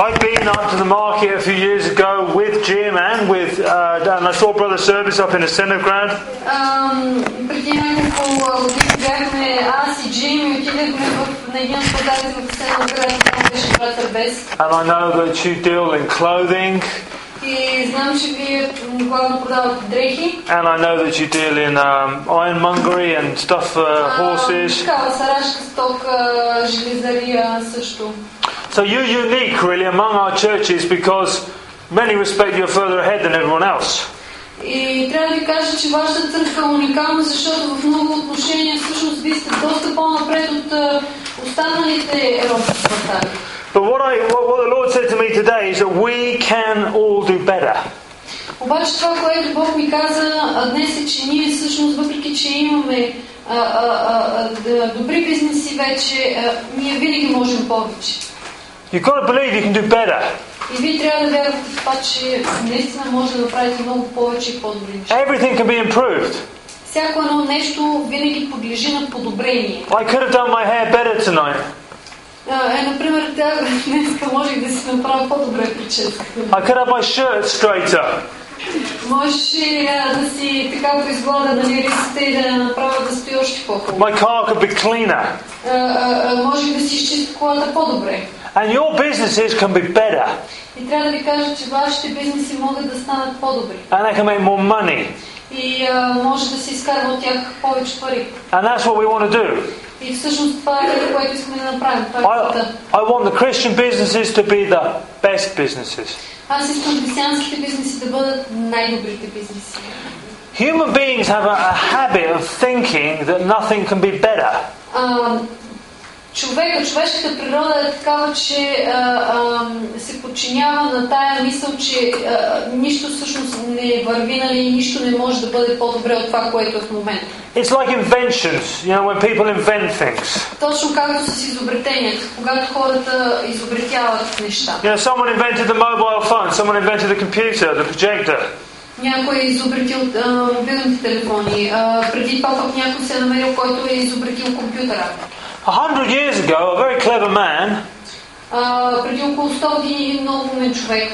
I've been up to the market a few years ago with Jim and with, uh, and I saw Brother Service up in Ascenograd. Ам, преди няколко години бяхме аз и Джим и отидахме в, на един от пазарите в Сеноград, там беше брат Арбес. And I know that you deal in clothing, И знам, че вие м, главно продавате дрехи. and I know that you deal in um, ironmongery and stuff for А, horses. Такава сарашка стока, железария също. So you're unique, really, among our churches because in many respects you're further ahead than everyone else. И трябва да ви кажа, че вашата църква е уникална, защото в много отношения всъщност вие сте доста по-напред от а, останалите ромски квартали. But what, I, what, what the Lord said to me today is that we can all do better. Обаче това, което Бог ми каза а, днес е, че ние всъщност, въпреки че имаме а, а, а, а, добри бизнеси вече, а, ние винаги можем повече. You've got to believe you can do better. И вие трябва да вярвате в това, че наистина може да направите много повече и по-добри неща. Everything can be improved. Всяко едно нещо винаги подлежи на подобрение. I could have done my hair better tonight. А, Е, например, тя днес можех да си направя по-добре прическа. I could have my shirt straighter. Можеше а, да си така поизглада нали, рисите и да я направя да стои още по-хубаво. My car could be cleaner. А, а, а, Можех да си изчистя колата по-добре. And your businesses can be better. И трябва да ви кажа, че вашите бизнеси могат да станат по-добри. And they can make more money. И а, може да се изкарва от тях повече пари. And that's what we want to do. И всъщност това е което искаме да направим. Това е I, целта. I want the Christian businesses to be the best businesses. Аз искам християнските бизнеси да бъдат най-добрите бизнеси. Human beings have a, a habit of thinking that nothing can be better. А, Човека, човешката природа е такава, че а, а, се подчинява на тая мисъл, че а, нищо всъщност не върви, нали, нищо не може да бъде по-добре от това, което е в момента. It's like inventions, you know, when people invent things. Точно както с изобретенията, когато хората изобретяват неща. You know, someone invented the mobile phone, someone invented the computer, the projector. Някой е изобретил а, мобилните телефони, а, преди това пък някой се е намерил, който е изобретил компютъра. A hundred years ago, a very clever man А, преди около 100 години един много умен човек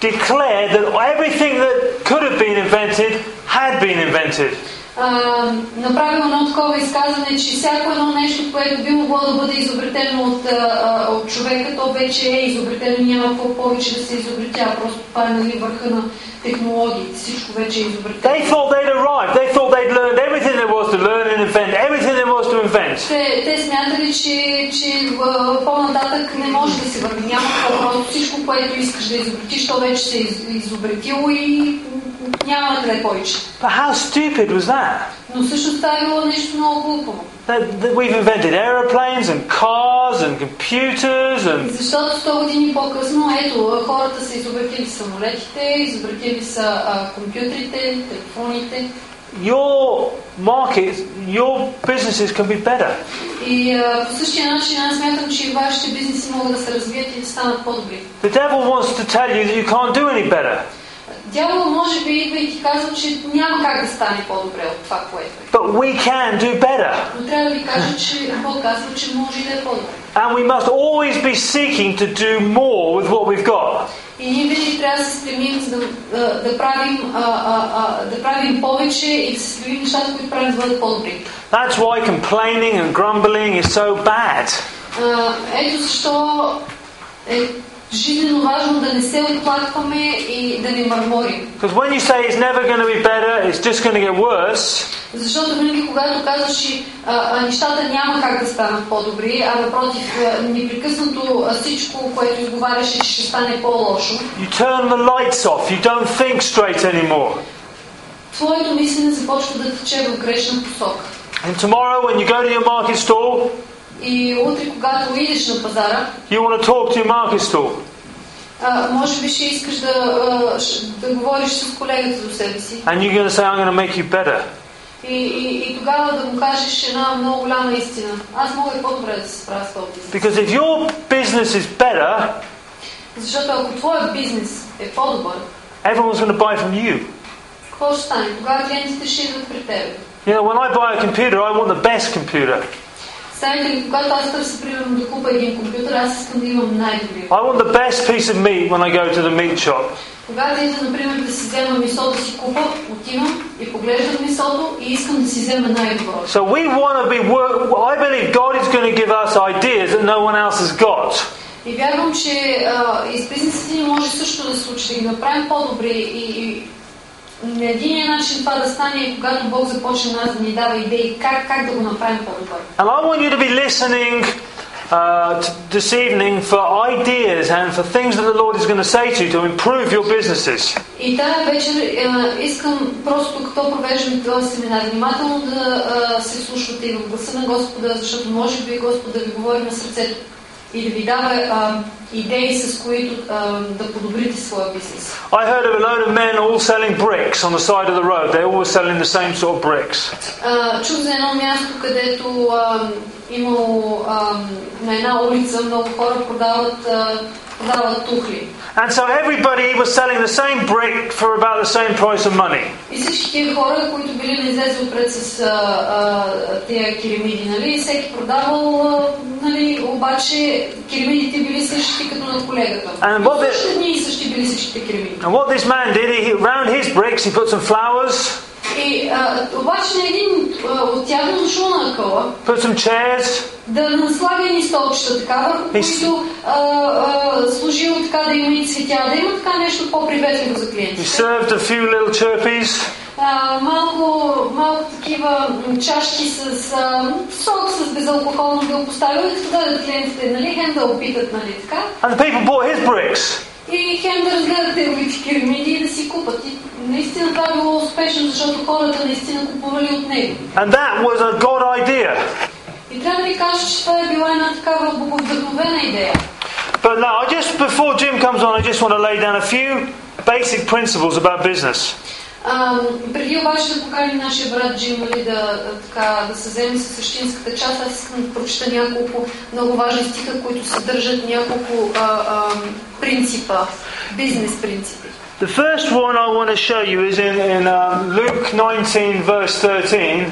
declared that everything that could have been invented had been invented. а, направил едно такова изказване, че всяко едно нещо, което би могло да бъде изобретено от, а, а, от човека, то вече е изобретено и няма какво повече да се изобретява. Просто това е нали, върха на технологиите. Всичко вече е изобретено. They thought they'd arrived. They thought they'd learned everything there was to learn and invent everything there was was invent. Те, те смятали, че, по-нататък не може да се върви. Няма. Просто всичко, което искаш да изобретиш, то вече се е из- изобретило и няма къде повече. But how stupid was that? Но също това е било нещо много глупо. That, that we've invented aeroplanes and cars and computers and Защото 100 години по-късно, ето, хората са изобретили самолетите, изобретили са а, компютрите, телефоните. your markets, your businesses can be better. И а, по същия начин аз смятам, че и вашите бизнеси могат да се развият и да станат по-добри. The devil wants to tell you that you can't do any better. Дявол може би идва и ти казва, че няма как да стане по-добре от това, което е. But we can do better. Но трябва да ви кажа, че Бог казва, че може и да е по-добре. And we must always be seeking to do more with what we've got. И ние винаги трябва да се стремим за да, да, да, правим, а, а, а, да правим повече и да се стремим нещата, които правим да бъдат по-добри. That's why complaining and grumbling is so bad. А, ето защо е жизненно важно да не се оплакваме и да не мърморим. Because when you say it's never going to be better, it's just going to get worse, Защото винаги, когато казваш, а, нещата няма как да станат по-добри, а напротив, непрекъснато всичко, което изговаряш, ще стане по-лошо, you turn the lights off, you don't think straight anymore. твоето мислене започва да тече в грешна посока. And tomorrow, when you go to your market stall, И утре, когато идеш на пазара, you want to talk to your market stall. а, може би ще искаш да, а, ш- да говориш с колегата до себе си. And you're going to say, I'm going to make you better. И, и, и тогава да му кажеш една много голяма истина. Аз мога и по-добре да се справя с този бизнес. Because if your business is better, Защото ако твоят бизнес е по-добър, everyone's going to buy from you. какво ще стане? Тогава клиентите ще идват при теб. You know, when I buy a computer, I want the best computer. Знаете ли, когато аз търся примерно да купа един компютър, аз искам да имам най-добрия. I want the best piece of meat when I go to the meat shop. Когато ида, например, да си взема месо да си купа, отивам и поглеждам месото и искам да си взема най-добро. So we want to be. wor- I believe God is going to give us ideas that no one else has got. И вярвам, че а, и с бизнесите ни може също да случи, да ги направим по-добри и, и на един начин това да стане е когато Бог започне нас да ни дава идеи как, как да го направим по-добър. And I want you to be listening uh, this evening for ideas and for things that the Lord is going to say to you to improve your businesses. И тази вечер а, искам просто като провеждам този семинар, внимателно да се слушате и в гласа на Господа, защото може би Господ да ви говори на сърцето и да ви дава а, идеи, с които а, да подобрите своя бизнес. I heard of a load of men all selling bricks on the side of the road. They all were selling the same sort of bricks. А, чух за едно място, където а, имало а, на една улица много хора продават, а, продават тухли. And so everybody was selling the same brick for about the same price of money. И всички тия хора, които били на излезе отпред с а, а, тия керамиди, нали, и всеки продавал, а, нали, обаче керамидите били същите като на колегата. And what the- Същите дни и същи били всичките керамиди. And what this man did, he, round his bricks, he put some flowers, И а, обаче на един а, от тях е дошло на акъла put some chairs, да наслага едни столчета така, върху И с- които а, а, служило така да има и цветя, да има така нещо по-приветливо за he клиентите. served a few little chirpies, А, малко, малко такива чашки с а, сок с безалкохолно бил поставил и да дадат клиентите, нали, хем да опитат, нали, така. and the people bought his bricks. И хем да разгледат неговите керамиди и да си купат. И наистина това е било успешно, защото хората наистина купували от него. And that was a God idea. И трябва да ви кажа, че това е била една такава боговдъхновена идея. But now, I just before Jim comes on, I just want to lay down a few basic principles about business. А, преди обаче да поканим нашия брат Джим нали, да, а, така, да се вземе с същинската част, аз искам да прочита няколко много важни стиха, които съдържат няколко а, а, принципа, бизнес принципи. The first one I want to show you is in, in um, Luke 19, verse 13.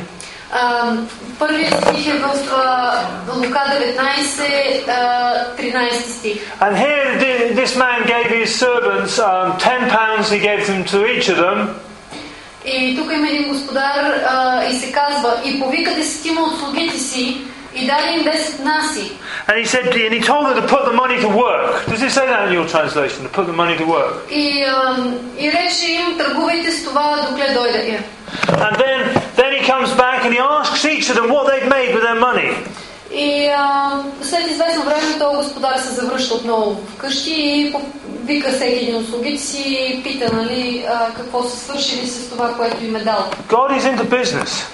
А, първият стих е в а, Лука 19, а, 13 стих. And here, thi- this man gave his servants um, 10 pounds, he gave them to each of them. И тук има един господар а, и се казва, и повика десетима от слугите си и даде им 10 наси. And he said, and he told them to put the money to work. Does it say that in your translation? To put the money to work. И, а, и рече им, търгувайте с това, докле дойда я. And then, then he comes back and he asks each of them what they've made with their money. И а, след известно време този господар се завръща отново вкъщи и вика всеки един от слугите си и пита нали, а, какво са свършили с това, което им е дал. God is into business.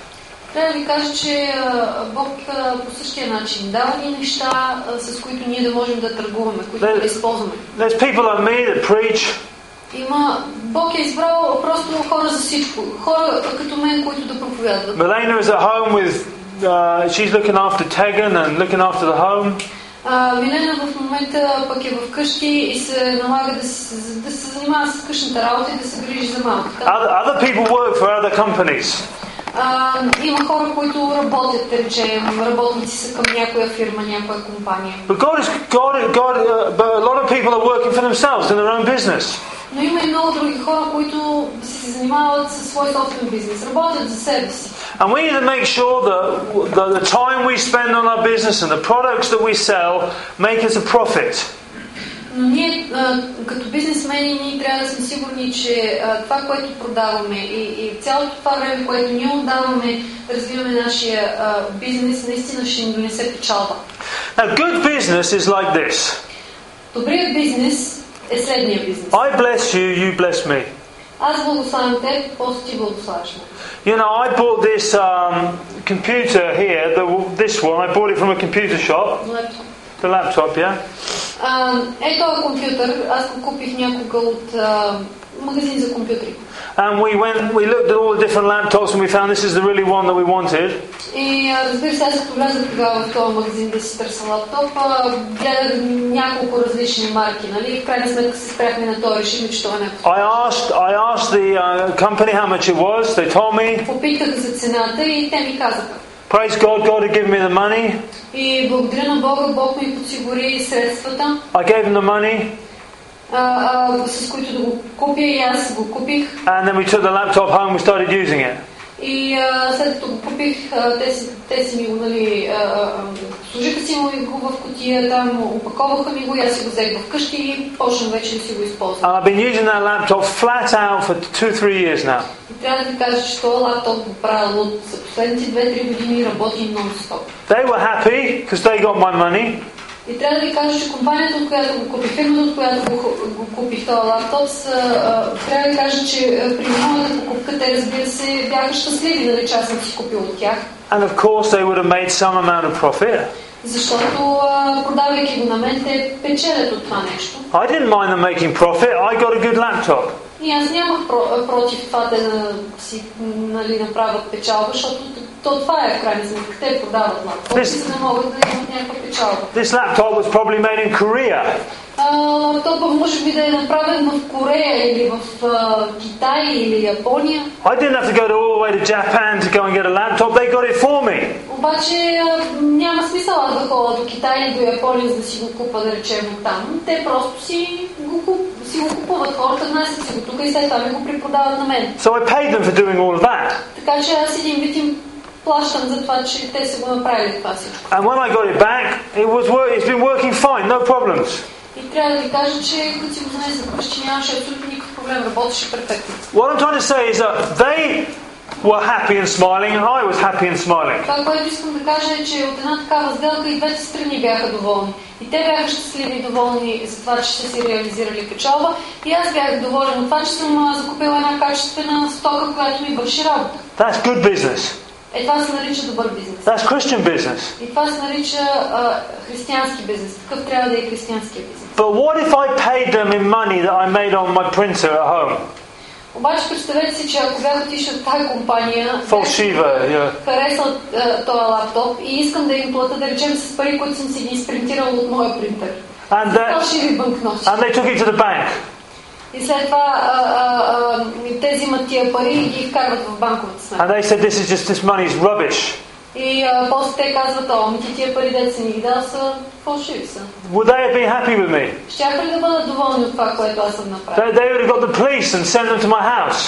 Трябва да ви кажа, че Бог по същия начин дава ни неща, с които ние да можем да търгуваме, които Не. да използваме. There's people like me that preach, Има, Бог е избрал просто хора за всичко. Хора като мен, които да проповядват. Milena is at home with, uh, she's looking after Tegan and looking after the home. А, Милена в момента пък е вкъщи и се налага да се, да се занимава с къщната работа и да се грижи за малката. Other, other people work for other companies. А, има хора, които работят, да речем, работници са към някоя фирма, някоя компания. But God is, God, God uh, but a lot of people are working for themselves in their own business. Но има и много други хора, които се занимават със свой собствен бизнес, работят за себе си. And we need to make sure that, that the time we spend on our business and the products that we sell make us a profit. Но ние, а, като бизнесмени, ние трябва да сме сигурни, че а, това, което продаваме и, и цялото това време, което ние отдаваме да развиваме нашия а, бизнес, наистина ще ни донесе печалба. Now, good business is like this Добрият бизнес е следния бизнес. I bless you, you bless me. Аз благославям теб, после ти благославяш ме. You know, I bought this um, computer here, the, this one, I bought it from a computer shop, Лептоп. the laptop, yeah? А, е този компютър, аз го купих някога от а, магазин за компютри. And we went, we looked at all the different laptops and we found this is the really one that we wanted. И а, разбира се, аз като влязах тогава в този магазин да си търся лаптоп, а, гледах няколко различни марки, нали? И в крайна сметка се спряхме на това и решихме, че това не е. I asked, I asked the uh, company how much it was. They told me. Попитах за цената и те ми казаха. Praise God, God had given me the money. И благодаря на Бога, Бог ми подсигури средствата, I gave him the money, а, а, с които да го купя и аз го купих. and then we took the laptop home. We started using it. И а, след като го купих, а, те, си, те си ми го, нали, а, а, служиха си ми го в котия, там опаковаха ми го и аз си го взех вкъщи и почнах вече да си го използвам. And I've been using that laptop flat out for two, three years now. И трябва да ви кажа, че този лаптоп го правя от за последните 2-3 години работи нон-стоп. They were happy because they got my money. И трябва да ви кажа, че компанията, от която го купих, фирмата, от която го, го купих този лаптоп, са, трябва да ви кажа, че при моята покупка те, разбира се, бяха щастливи, нали, че аз съм си купил от тях. And of course, they would have made some amount of profit. Защото продавайки го на мен, те печелят от това нещо. I didn't mind them making profit. I got a good laptop. И аз нямах про, против това да си нали, направят печалба, защото то това е в крайна сметка. Те продават лаптопи, This- за да могат да имат някаква печалба. This laptop was probably made in Korea. А, лаптопа може би да е направен в Корея или в а, Китай или Япония. I didn't have to go to all the way to Japan to go and get a laptop. They got it for me. Обаче а, няма смисъл да ходя до Китай или до Япония, за да си го купа, да речем, от там. Те просто си го, куп, си го купуват хората, внасят си го тук и след това ми го припродават на мен. So I paid them for doing all of that. Така че аз един вид им плащам за това, че те са го направили това всичко. And when I got it back, it was wor- it's been working fine, no problems. И трябва да ви кажа, че като си го занесах вкъщи, нямаше абсолютно никакъв проблем, работеше перфектно. What I'm trying to say is that they were happy and smiling, and I was happy and smiling. Това, което искам да кажа е, че от една такава сделка и двете страни бяха доволни. И те бяха щастливи и доволни за това, че ще си реализирали печалба. И аз бях доволен от това, че съм а, закупила една качествена стока, която ми върши работа. That's good business. Е, това се нарича добър бизнес. That's Christian business. И това се нарича а, християнски бизнес. Такъв трябва да е християнския бизнес. But what if I paid them in money that I made on my printer at home? Обаче представете си, че ако бях отишъл в тази компания, Falshiva, yeah. харесал а, този лаптоп и искам да им плата, да речем, с пари, които съм си ги изпринтирал от моя принтер. And, that, Фалшиви банкноти. and they took it to the bank. И след това а, а, а, те взимат тия пари и ги вкарват в банковата сметка. And they said, this is just, this money is rubbish. И а, после те казват, о, ми ти тия пари, дете си ни ги дал, са фалшиви са. Would they have been happy with me? Щяха ли да бъдат доволни от това, което аз съм направил? They, they would have got the police and sent them to my house.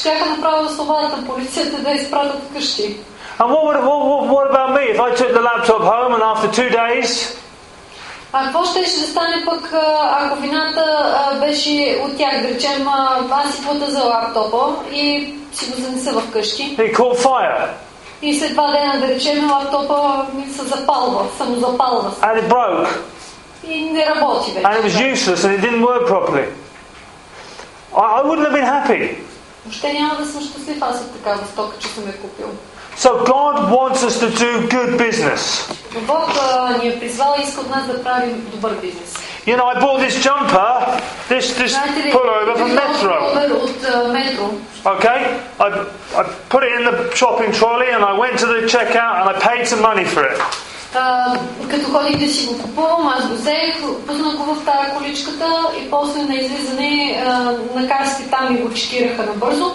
Щяха направо да се обадят на полицията да изпратят вкъщи. And what, would, what, what, what about me if I took the laptop home and after two days А какво ще, ще стане пък, ако вината беше от тях, да речем, аз си плата за лаптопа и си го занеса в къщи. it caught fire И след два дена, да речем, лаптопа ми се запалва, самозапалва се. and it broke И не работи вече. and it was useless and it didn't work properly? I, I wouldn't have been happy. Въобще няма да съм щастлив аз от такава стока, че съм я купил. So God wants us to do good business. Но Бог а, ни е призвал и иска от нас да правим добър бизнес. You know, I bought this jumper, this this Знаете ли, pullover from купих Metro. пуловер от а, метро. Okay, I, I put it in the shopping trolley and I went to the checkout and I paid some money for it. А, като ходих да си го купувам, аз го взех, пуснах го в тази количката и после на излизане а, на касите там ми го чекираха набързо.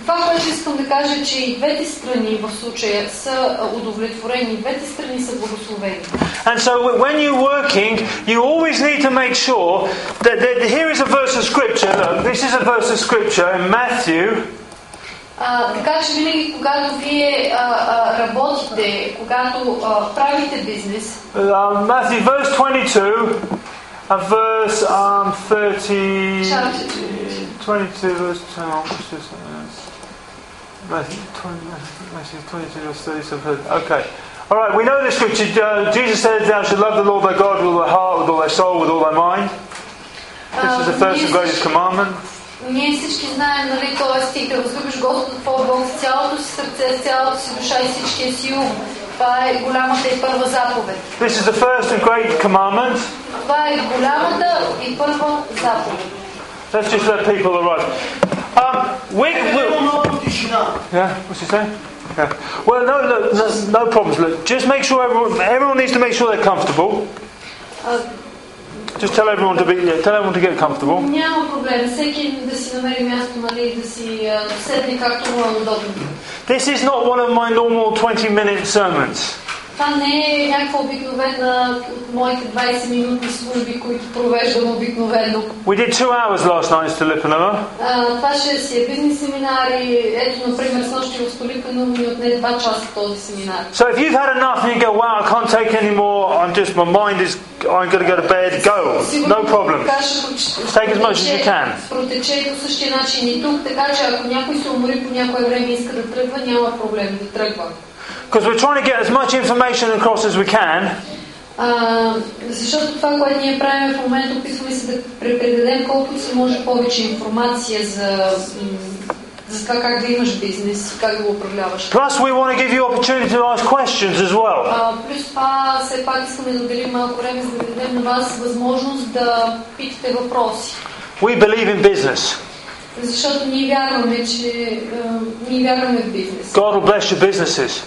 Това, което искам да кажа, е, че и двете страни в случая са а, удовлетворени, и двете страни са благословени. And so when you're working, you always need to make sure that, that here is a verse of scripture. Look, this is a verse of scripture in Matthew. А, така че винаги, когато вие а, а, работите, когато а, правите бизнес, Um, Matthew, verse 22 and verse um, 30, Chapter 22, verse 2. 20, Matthew 22, verse 37. Okay. All right, we know the scripture. Uh, Jesus said, Thou shalt love the Lord thy God with all thy heart, with all thy soul, with all thy mind. This is the first and greatest commandment. ние всички знаем, нали, този стих, да възлюбиш Господ твоя Бог с цялото си сърце, с цялата си душа и всичкия си ум. Това е голямата и първа заповед. This is the first and great commandment. Това е голямата и първа заповед. Let's just let people arrive. Um, we, Нека we, много тишина. yeah, what's he saying? Yeah. Well, no, look, no, no problems. Look, just make sure everyone, everyone needs to make sure they're comfortable. А, Just tell everyone to be, yeah, tell everyone to get comfortable. няма проблем. Всеки да си намери място, нали, да си а, седне както му е удобно. This is not one of my normal 20-minute sermons. Това не е някаква обикновена от моите 20 минутни служби, които провеждам обикновено. We did two hours last night in. А, това ще си е бизнес семинари. Ето, например, с нощи в Столипано ми отне 2 часа този семинар. So if you've had enough and you go, wow, I can't take any more, I'm just, my mind is, I'm going to go to bed, go. No problem. Take as much as you can. Протече по същия начин и тук, така че ако някой се умори по някое време и иска да тръгва, няма проблем да тръгва. Because we're trying to get as much information across as we can. А, защото това, което ние правим в момента, опитваме се да предадем колкото се може повече информация за, м, за това как да имаш бизнес и как да го управляваш. Plus, we want to give you opportunity to ask questions as well. А, плюс това, все пак искаме да отделим малко време, за да дадем на вас възможност да питате въпроси. We believe in business. Защото ние вярваме, че а, ние вярваме в бизнес. God will bless your businesses.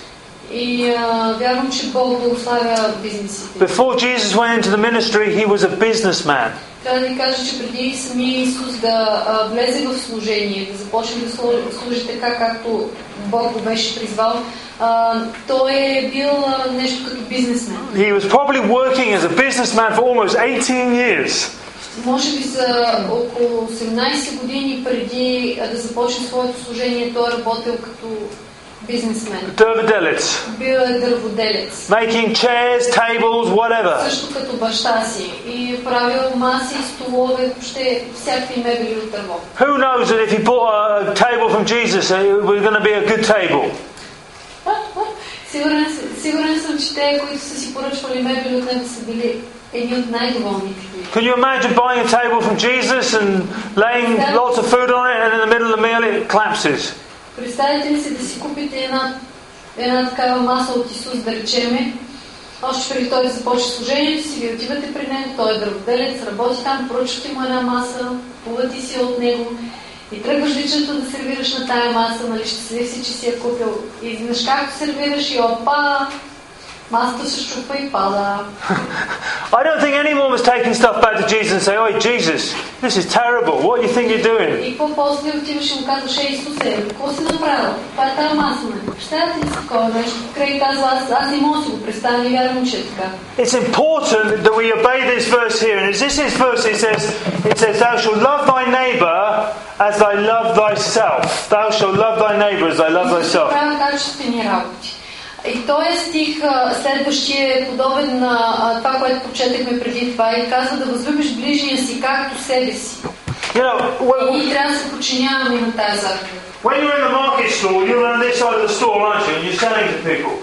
И а, вярвам, че Бог благославя бизнесите. Before Jesus went into the ministry, he was a businessman. Трябва да ви кажа, че преди самия Исус да а, влезе в служение, да започне да служи, така, както Бог го беше призвал, а, той е бил а, нещо като бизнесмен. He was probably working as a businessman for almost 18 years. Може би за около 18 години преди да започне своето служение, той е работил като бизнесмен. Dervadelets. Бил е дърводелец. Making chairs, tables, whatever. Също като баща си. И е правил маси, столове, въобще всякакви мебели от дърво. Who knows that if he bought a table from Jesus, it was going to be a good table? Сигурен, с- сигурен съм, че те, които са си поръчвали мебели от него, са били едни от най-доволните хиляди. Can you imagine buying a table from Jesus and laying lots of food on it, and in the middle of the meal it collapses? Представете ли си да си купите една, една такава маса от Исус, да речеме, още преди той да започне служението си, вие отивате при него, той е дърводелец, работи там, поръчвате му една маса, купувате си от него и тръгваш личното да сервираш на тая маса, нали, ще си, че си я купил. И изведнъж както сервираш и опа, Master sister I don't think anyone was taking stuff back to Jesus and saying, "Oh, Jesus, this is terrible. What do you think you're doing? It's important that we obey this verse here. And as this is verse, it says, it says, Thou shalt love thy neighbour as thy love thyself. Thou shalt love thy neighbour as thy love thyself. И този стих, а, следващия е подобен на това, което прочетахме преди това и казва да възлюбиш ближния си както себе си. You know, И when, ние трябва да се подчиняваме на тази заповед. when you're in the market stall, you're on this side of the store, aren't you? And you're selling to people.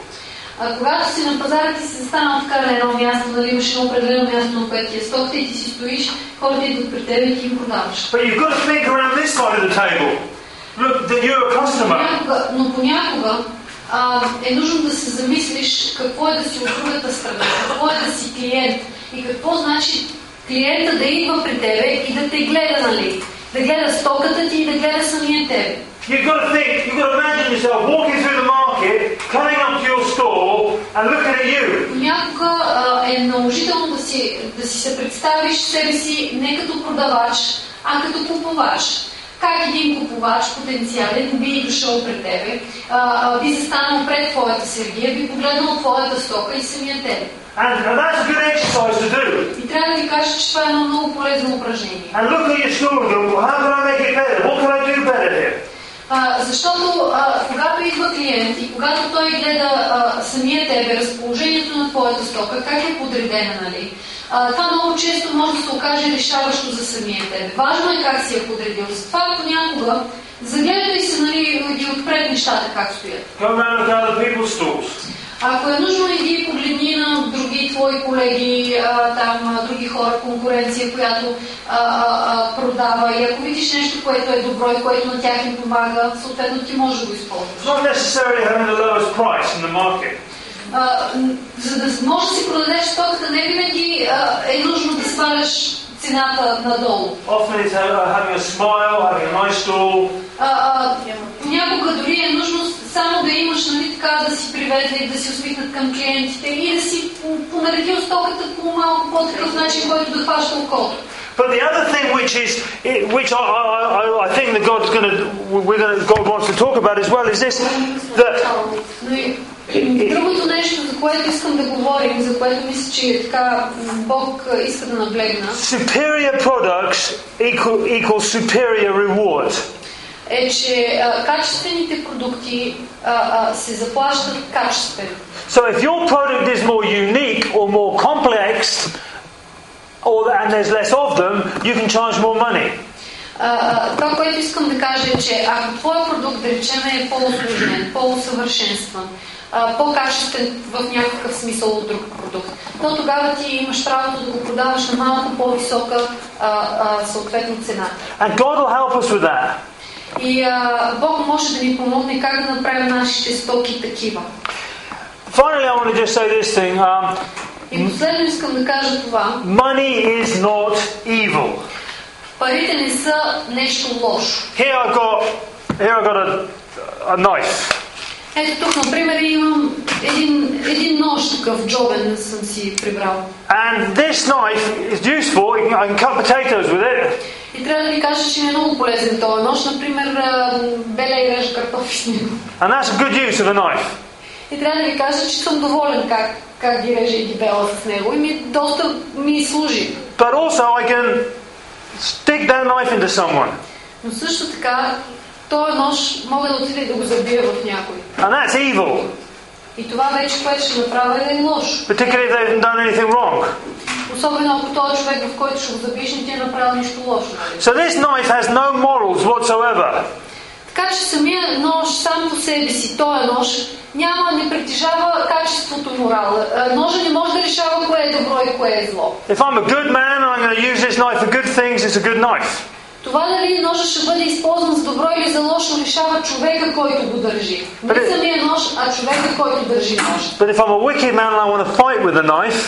А когато си на пазара, ти си застанал така на едно място, нали имаш едно определено място, на което ти е стоката и ти си стоиш, хората идват при теб и ти им продаваш. But you've got to think around this side of the table. Look, that you're a customer. Понякога, но понякога а, е нужно да се замислиш какво е да си от другата страна, какво е да си клиент и какво значи клиента да идва при тебе и да те гледа, нали? Да гледа стоката ти и да гледа самия тебе. You've got to think, you've got to imagine yourself walking through the market, coming up to your store and looking at you. Понякога а, е наложително да си, да си се представиш себе си не като продавач, а като купувач. Как един купувач потенциален би дошъл пред тебе, а, би застанал пред твоята сергия, би погледнал твоята стока и самия тебе. And, that's a good exercise to do. И трябва да ви кажа, че това е едно много полезно упражнение. And look at your store and go, well, how can I make it better? What can I do better here? А, защото а, когато идва клиент и когато той гледа а, самия тебе, разположението на твоята стока, как е подредена, нали? А, това много често може да се окаже решаващо за самия тебе. Важно е как си е подредил. Затова понякога загледай се нали, и отпред нещата как стоят. Ако е нужно, и погледни на други твои колеги, а, там, други хора, конкуренция, която а, а, продава. И ако видиш нещо, което е добро и което на тях им помага, съответно ти можеш да го използваш. А, за да можеш да си продадеш стоката, не винаги а, е нужно да сваляш цената надолу. Often it's uh, having a smile, having a nice stall. А, а, някога дори е нужно само да имаш нали, така да си привезли, да си усмихнат към клиентите и да си по- понаредил стоката по малко по-такъв начин, който да хваща окото. But the other thing, which is, which I, I, I- I think that God's going to, we're going to, God wants to talk about as well, is this: that Но и другото нещо, за което искам да говорим, за което мисля, че е така Бог а, иска да наблегна, superior products equal equals superior reward. е, че а, качествените продукти а, а, се заплащат качествено. So if your product is more unique or more complex, or and there's less of them, you can charge more money. А, това, което искам да кажа е, че ако твой продукт, да речем, е по-усложнен, по-усъвършенстван, а, по-качествен в някакъв смисъл от друг продукт, то тогава ти имаш правото да го продаваш на малко по-висока а, съответно цена. And God will help us with that. И Бог може да ни помогне как да направим нашите стоки такива. Finally, I want to just say this thing: um, И последно искам да кажа това. money is not evil. Парите не са нещо лошо. Here I've got, here I've got a, a knife. Ето тук, например, имам един, един нож такъв джобен съм си прибрал. And this knife is useful. I can cut potatoes with it. И трябва да ви кажа, че е много полезен този нож. Например, беля и режа картофи с него. And that's a good use of a knife. И трябва да ви кажа, че съм доволен как, как ги реже и ги бела с него. И ми доста ми служи. But also, I can stick that knife into someone. Но също така, този нож мога да отида и да го забия в някой. And that's evil, И това вече, което ще направя е лошо. particularly if they haven't done anything wrong. Особено ако този човек, в който ще го забиеш, не ти е направил нищо лошо. нали? So this knife has no morals whatsoever. Така че самия нож сам по себе си, този нож, няма, не притежава качеството морала. А, Ножа не може да решава кое е добро и кое е зло. If I'm a good man I'm going to use this knife for good things, it's a good knife. Това дали ножа ще бъде използван за добро или за лошо, решава човека, който го държи. Не самия нож, а човека, който държи ножа. But if I'm a wicked man and I want to fight with a knife,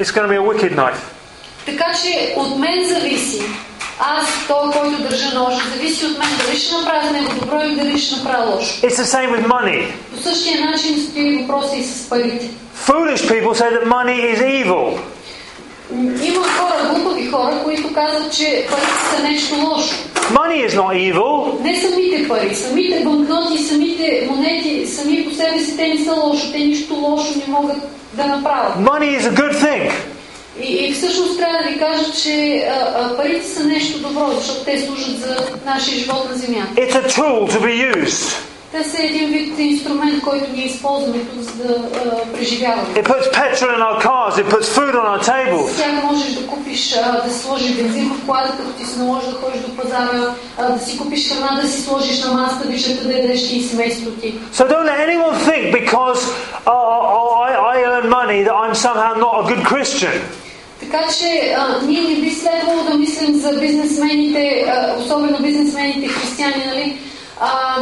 it's going to be a wicked knife. Така че от мен зависи. Аз, той, който държа ножа, зависи от мен дали ще направя с него добро или дали ще направя лошо. It's the same with money. По същия начин стои въпроса и с парите. Foolish people say that money is evil. Има хора, глупави хора, които казват, че парите са нещо лошо. Money is not evil. Не самите пари, самите банкноти, самите монети, сами по себе си те не са лошо. Те нищо лошо не могат да направят. Money is a good thing. И, и всъщност трябва да ви кажа, че а, а, парите са нещо добро, защото те служат за нашия живот на земята. It's a tool to be used. Те са един вид инструмент, който ние използваме тук, за да а, преживяваме. It puts petrol in our cars. It puts food on our tables. тях можеш да купиш, а, да сложиш бензин в колата, като ти се наложи да ходиш до пазара, а, да си купиш храна, да си сложиш на маста, виждате да ядеш ти и семейството ти. So don't let anyone think because oh, I, I earn money that I'm somehow not a good Christian. Така че а, ние не би следвало да мислим за бизнесмените, а, особено бизнесмените християни, нали? А,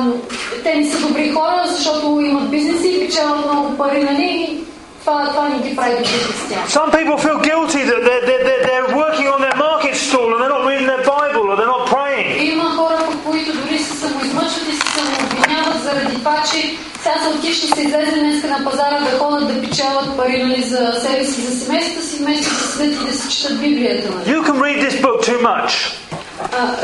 те не са добри хора, защото имат бизнеси и печелят много пари, нали? Това, това не ги прави добри християни. Some people feel guilty that they're, they're, they're, working on their market stall and they're not reading their Bible or they're not praying. Има хора, които дори се самоизмъчват и се самообвиняват заради това, че сега са отишли са излезли днес на пазара да ходят да печелят пари нали, за себе си, за семействата си, вместо да седят и да си четат Библията. Нали. You can read this book too much.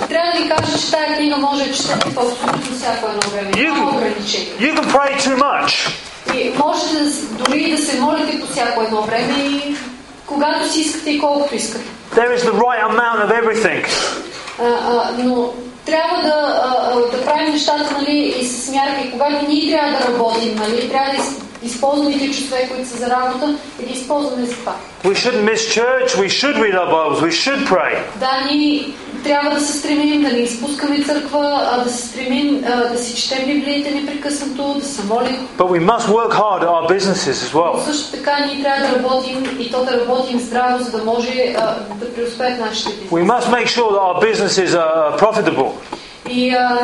Трябва да ви кажа, че тази книга може да четете по абсолютно всяко едно време. Няма ограничения. You can pray too much. И можете да, дори да се молите по всяко едно време и когато си искате и колкото искате. There is the right amount of everything. Но трябва да, да правим нещата нали, и с мярка. И когато ние трябва да работим, нали, трябва да из- използваме тези часове, които са за работа, и ги използваме за това. We shouldn't miss church. We should read our Bibles. We should pray. Да, ние трябва да се стремим да не изпускаме църква, а да се стремим да си четем Библиите непрекъснато, да се молим. But we must work hard at our businesses as well. също така ние трябва да работим и то да работим здраво, за да може да преуспеят нашите бизнеси. We must make sure that our businesses are profitable. И а,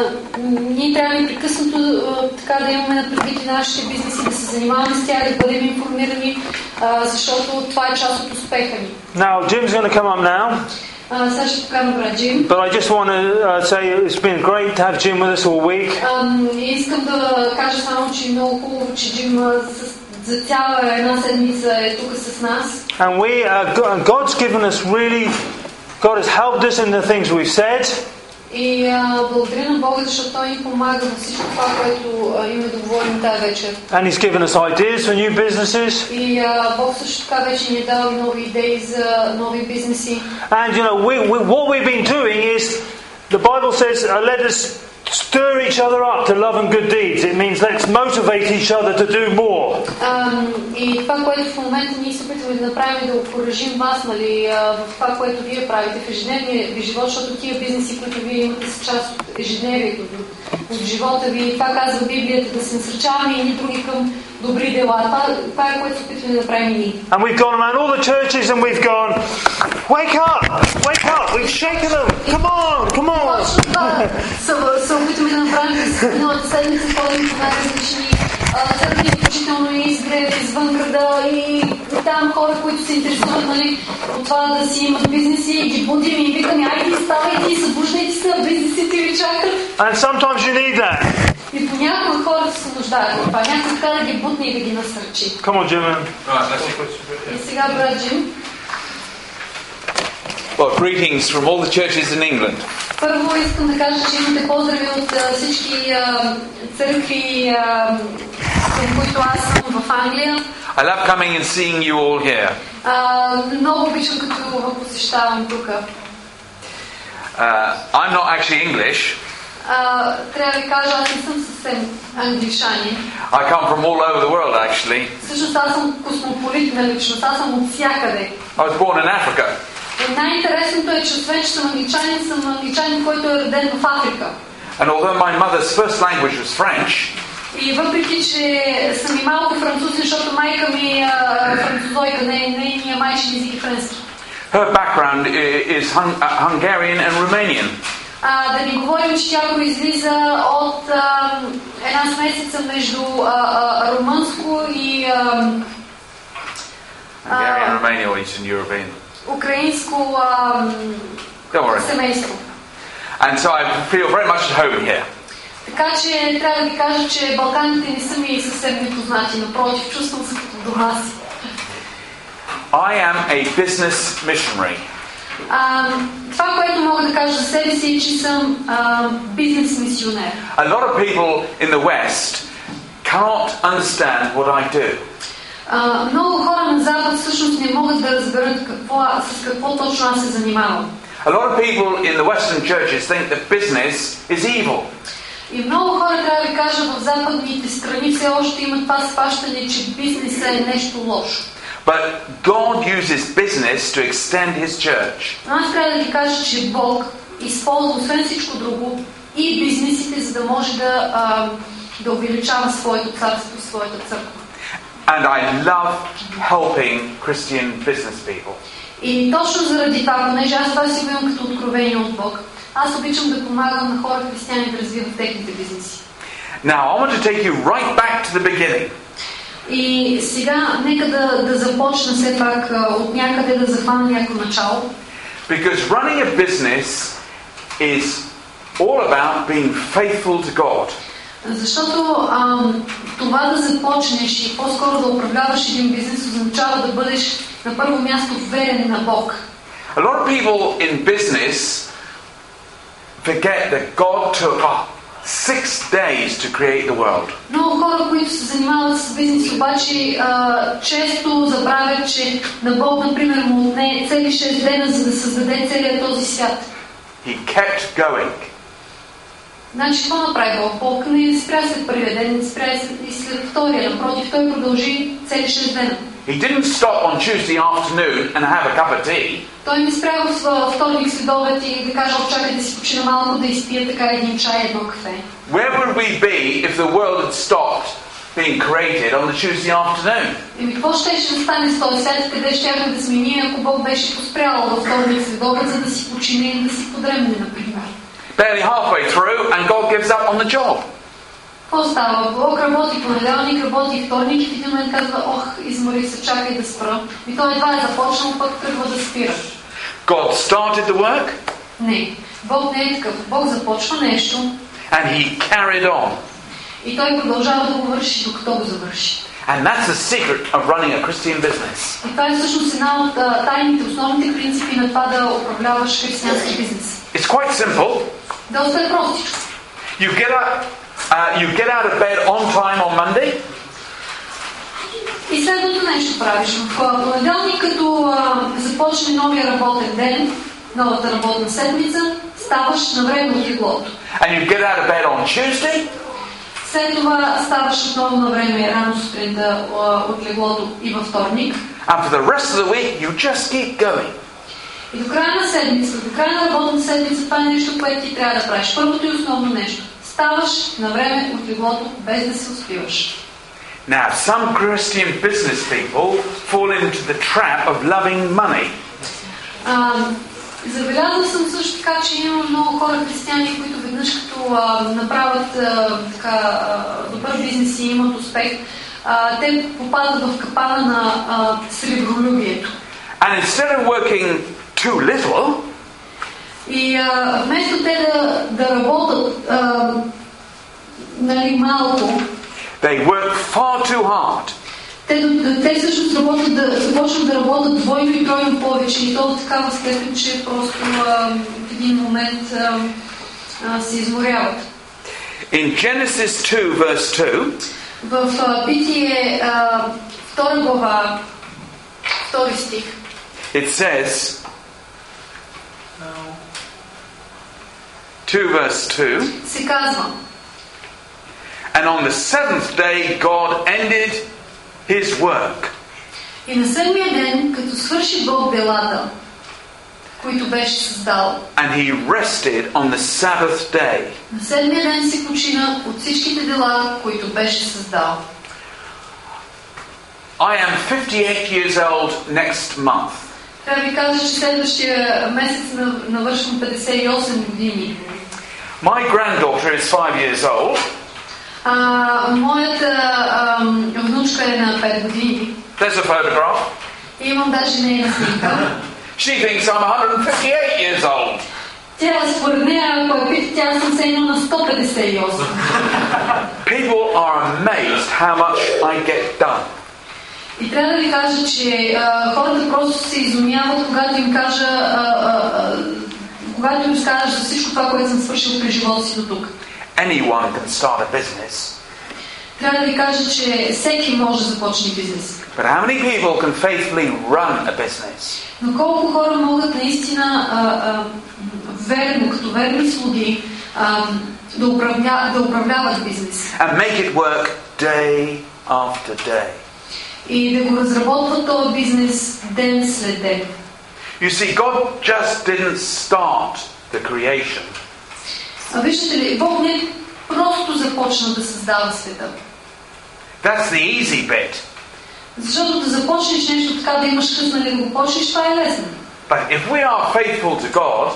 ние трябва непрекъснато а, така да имаме на предвид и нашите бизнеси, да се занимаваме с тях, да бъдем информирани, а, защото това е част от успеха ни. Now, Jim's going to come up now. А, сега ще покана брат Джим. But I just want to uh, say it's been great to have Jim with us all week. Ам, и искам да кажа само, че е много хубаво, че Джим а, с, за цяла една седмица е тук с нас. And we, uh, Go- and God's given us really, God has helped us in the things we've said. И а, благодаря на Бога, защото Той ни помага във всичко това, което а, имаме да говорим тази вечер. And He's given us ideas for new businesses. И а, Бог също така вече ни е дал и нови идеи за нови бизнеси. And you know, we, we, what we've been doing is, the Bible says, uh, let us stir each other up to love and good deeds. It means let's motivate each other to do more. И това, което в момента ние се опитваме да направим е да окоръжим вас нали, в това, което вие правите в ежедневния ви живот, защото тия бизнеси, които вие имате са част от ежедневието, от, от живота ви. Това казва Библията, да се насърчаваме и ни други към And we've gone around all the churches and we've gone, wake up, wake up, we've shaken them, come on, come on. Църкви, включително и изгрев, извън града и там хора, които се интересуват нали, от това да си имат бизнеси и ги будим и викаме, айде, ставайте, събуждайте се, бизнесите ви чакат. And sometimes you need that. И понякога хората се нуждаят от това. Някой така да ги бутне и да ги насърчи. Come on, Jim. И сега, брат Джим, Well, greetings from all the churches in England. първо искам да кажа, че имате поздрави от а, всички а, църкви, а, към които аз съм в Англия. I love coming and seeing you all here. А, много обичам като го посещавам тук. Uh, I'm not actually English. А, трябва да ви кажа, аз не съм съвсем англичанин. I come from all over the world, actually. Всъщност аз съм космополитна личност, аз съм от всякъде. I was born in Africa. И най-интересното е, че освен, че съм англичанин, съм англичанин, който е роден в Африка. And although my mother's first language was French, И въпреки, че съм и малко французин, защото майка ми е а, французойка, не, нейният майчин език е френски. her background i- is Hun- uh, Hungarian and Romanian. А, да не говорим, че тя произлиза от а, една смесица между а, а, румънско и а, Hungarian, Ah. Romanian, or Eastern European. украинско а, Don't worry. семейство. And so I feel very much at home here. Така че трябва да ви кажа, че Балканите не са ми съвсем непознати. Напротив, чувствам се като дома си. I am a business missionary. А, това, което мога да кажа за себе си е, че съм а, бизнес мисионер. A lot of people in the West cannot understand what I do. А, много хора на Запад всъщност не могат да разберат какво, с какво точно аз се занимавам. A lot of people in the Western churches think that business is evil. И много хора, трябва да ви кажа, в западните страни все още имат това схващане, че бизнесът е нещо лошо. But God uses business to extend His church. Но аз трябва да ви кажа, че Бог използва освен всичко друго и бизнесите, за да може да, а, да увеличава своето царство, своята църква. And I love helping Christian business people. И точно заради това, понеже аз това си го имам като откровение от Бог, аз обичам да помагам на хора християни да развиват техните бизнеси. Now, I want to take you right back to the beginning. И сега нека да, да започна все пак а, от някъде да захвана някакво начало. Because running a business is all about being faithful to God. Защото ам, това да започнеш и по-скоро да управляваш един бизнес означава да бъдеш на първо място верен на Бог. A lot of people in business forget that God took oh, six days to create the world. Много хора, които се занимават с бизнес, обаче а, често забравят, че на Бог, например, му отне цели 6 дена, за да създаде целият този свят. He kept going. Значи, какво направи Бог? Бог не спря след първия ден, не спря и след втория. Напротив, той продължи цели 6 дена. He didn't stop on Tuesday afternoon and have a cup of tea. Той не спря в вторник следобед и да каже, чакай да си почина малко, да изпия така един чай, едно кафе. Where would we be if the world had stopped being created on the Tuesday afternoon? Еми, какво ще ще стане с този свят, къде щяхме да сме ние, ако Бог беше поспрял във вторник следобед, за да си почине и да си подремне, например? Barely halfway through, and God gives up on the job. Какво става? Бог работи понеделник, работи вторник и в един момент казва, ох, измори се, чакай да спра. И той едва е започнал, пък тръгва да спира. God started the work Не. Бог не е такъв. Бог започва нещо and he carried on. и той продължава да го върши, докато го завърши. And that's the secret of running a Christian business. И това е всъщност една от а, тайните, основните принципи на това да управляваш християнски бизнес. It's quite simple. Доста е простичко. You get up, uh, you get out of bed on time on Monday. И следното нещо правиш. В а, понеделник, като а, започне новия работен ден, новата работна седмица, ставаш на време от леглото. And you get out of bed on Tuesday. След това ставаш отново на време рано сутринта а, от леглото и във вторник. And for the rest of the week, you just keep going. И до края на седмицата, до края на работната седмица, това е нещо, което ти трябва да правиш. Първото и основно нещо. Ставаш на време от леглото, без да се успиваш. Now, some Christian business people fall into the trap of loving money. Забелязал съм също така, че има много хора християни, които веднъж като а, направят а, така, а, добър бизнес и имат успех, а, те попадат в капана на а, сребролюбието. And instead of working too little, И а, вместо те да, да работят а, нали, малко, they work far too hard. те, да- те всъщност работят да, започват да работят двойно и тройно повече и то до такава степен, че просто а, в един момент а, а, се изморяват. In Genesis 2, verse 2, В а, Битие а, 2 глава, 2 стих, it says, 2 verse 2, се казва and on the seventh day God ended his work. И на седмия ден, като свърши Бог делата, които беше създал, And he rested on the Sabbath day. на седмия ден си почина от всичките дела, които беше създал. I am 58 years old next month. Трябва да ви кажа, че следващия месец нав- навършвам 58 години. My granddaughter is five years old, А, моята ам, внучка е на 5 години. There's a photograph. И имам даже нейна снимка. She thinks I'm 158 years old. Тя според нея, ако е пит, тя съм се едно на 158. People are amazed how much I get done. И трябва да ви кажа, че а, хората просто се изумяват, когато им кажа, а, а, а, когато им скажа за всичко това, което съм свършил през живота си до тук. Anyone can start a business. Трябва да ви кажа, че всеки може да започне бизнес. But how many people can faithfully run a business? Но колко хора могат наистина а, а, верно, като верни слуги, а, да, управля, да управляват бизнес And make it work day after day. и да го разработват този бизнес ден след ден. You see, God just didn't start the creation. А виждате ли, Бог не просто започна да създава света. That's the easy bit. Защото да започнеш нещо така, да имаш къс, нали, да го почнеш, това е лесно. But if we are faithful to God,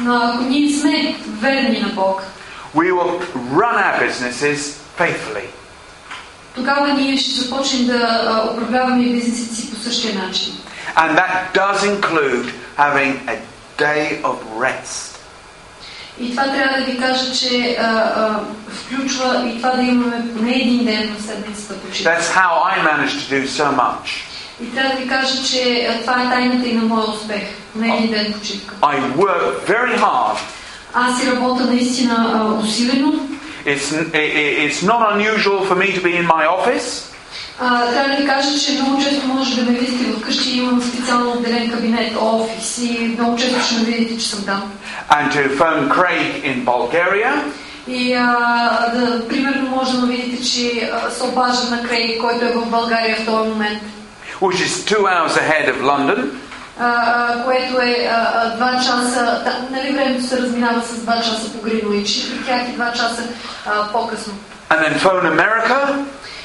Но ако ние сме верни на Бог, we will run our businesses faithfully. тогава ние ще започнем да а, управляваме бизнесите си по същия начин. And that does include having a day of rest. И това трябва да ви кажа, че а, а, включва и това да имаме поне един ден в седмицата почивка. That's how I managed to do so much. И трябва да ви кажа, че а, това е тайната и на моя успех. Поне един ден почивка. I work very hard. Аз си работя наистина а, усилено. It's, it, it- it's not unusual for me to be in my office А, трябва да ви кажа, че много често може да ме видите вкъщи, имам специално отделен кабинет, офис и много често ще ме видите, че съм там. and to phone Craig in Bulgaria И а, да, примерно може да видите, че а, се обажда на Крей, който е в България в този момент, which is two hours ahead of London, а, което е а, два часа, да, нали времето се разминава с два часа по Гринуич и при тях и два часа а, по-късно. and then phone America.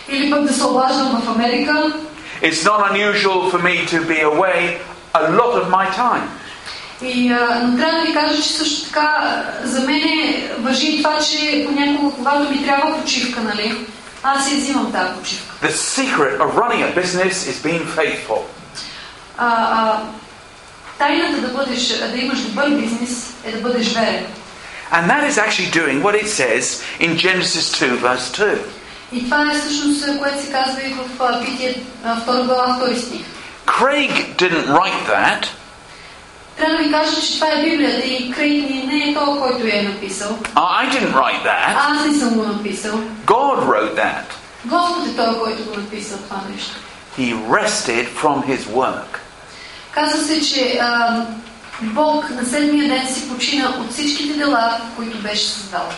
Или пък да се обаждам в Америка. It's not unusual for me to be away a lot of my time. И, а, но трябва да ви кажа, че също така а, за мен въжи и това, че понякога, когато ми трябва почивка, нали, аз си взимам тази почивка. The secret of running a business is being faithful. А, а, Тайната да бъдеш, да имаш добър бизнес е да бъдеш верен. And that is actually doing what it says in Genesis 2, verse 2. И това е всъщност, което се казва и в Битие, втора глава, втори стих. Craig didn't write that. Трябва да ви кажа, че това е Библията и Крейг не е той, който я е написал. I didn't write that. Аз не съм го написал. God wrote that. Господ е той, който го написал това нещо. He rested from his work. Казва се, че а, Бог на седмия ден си почина от всичките дела, които беше създал.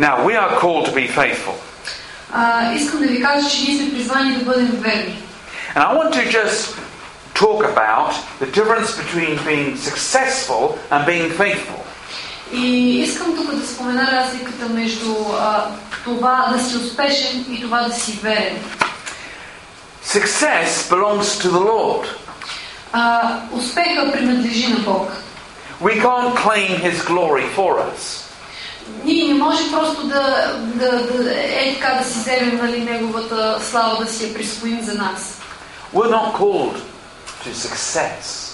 Now we are called to be faithful. А, искам да ви кажа, че ние сме призвани да бъдем верни. And I want to just talk about the difference between being successful and being faithful. И искам тук да спомена разликата между а, това да си успешен и това да си верен. Success belongs to the Lord. А, успеха принадлежи на Бог. We can't claim his glory for us. Ние не може просто да, да, да е така да си вземем нали, неговата слава, да си я присвоим за нас. We're not called to success.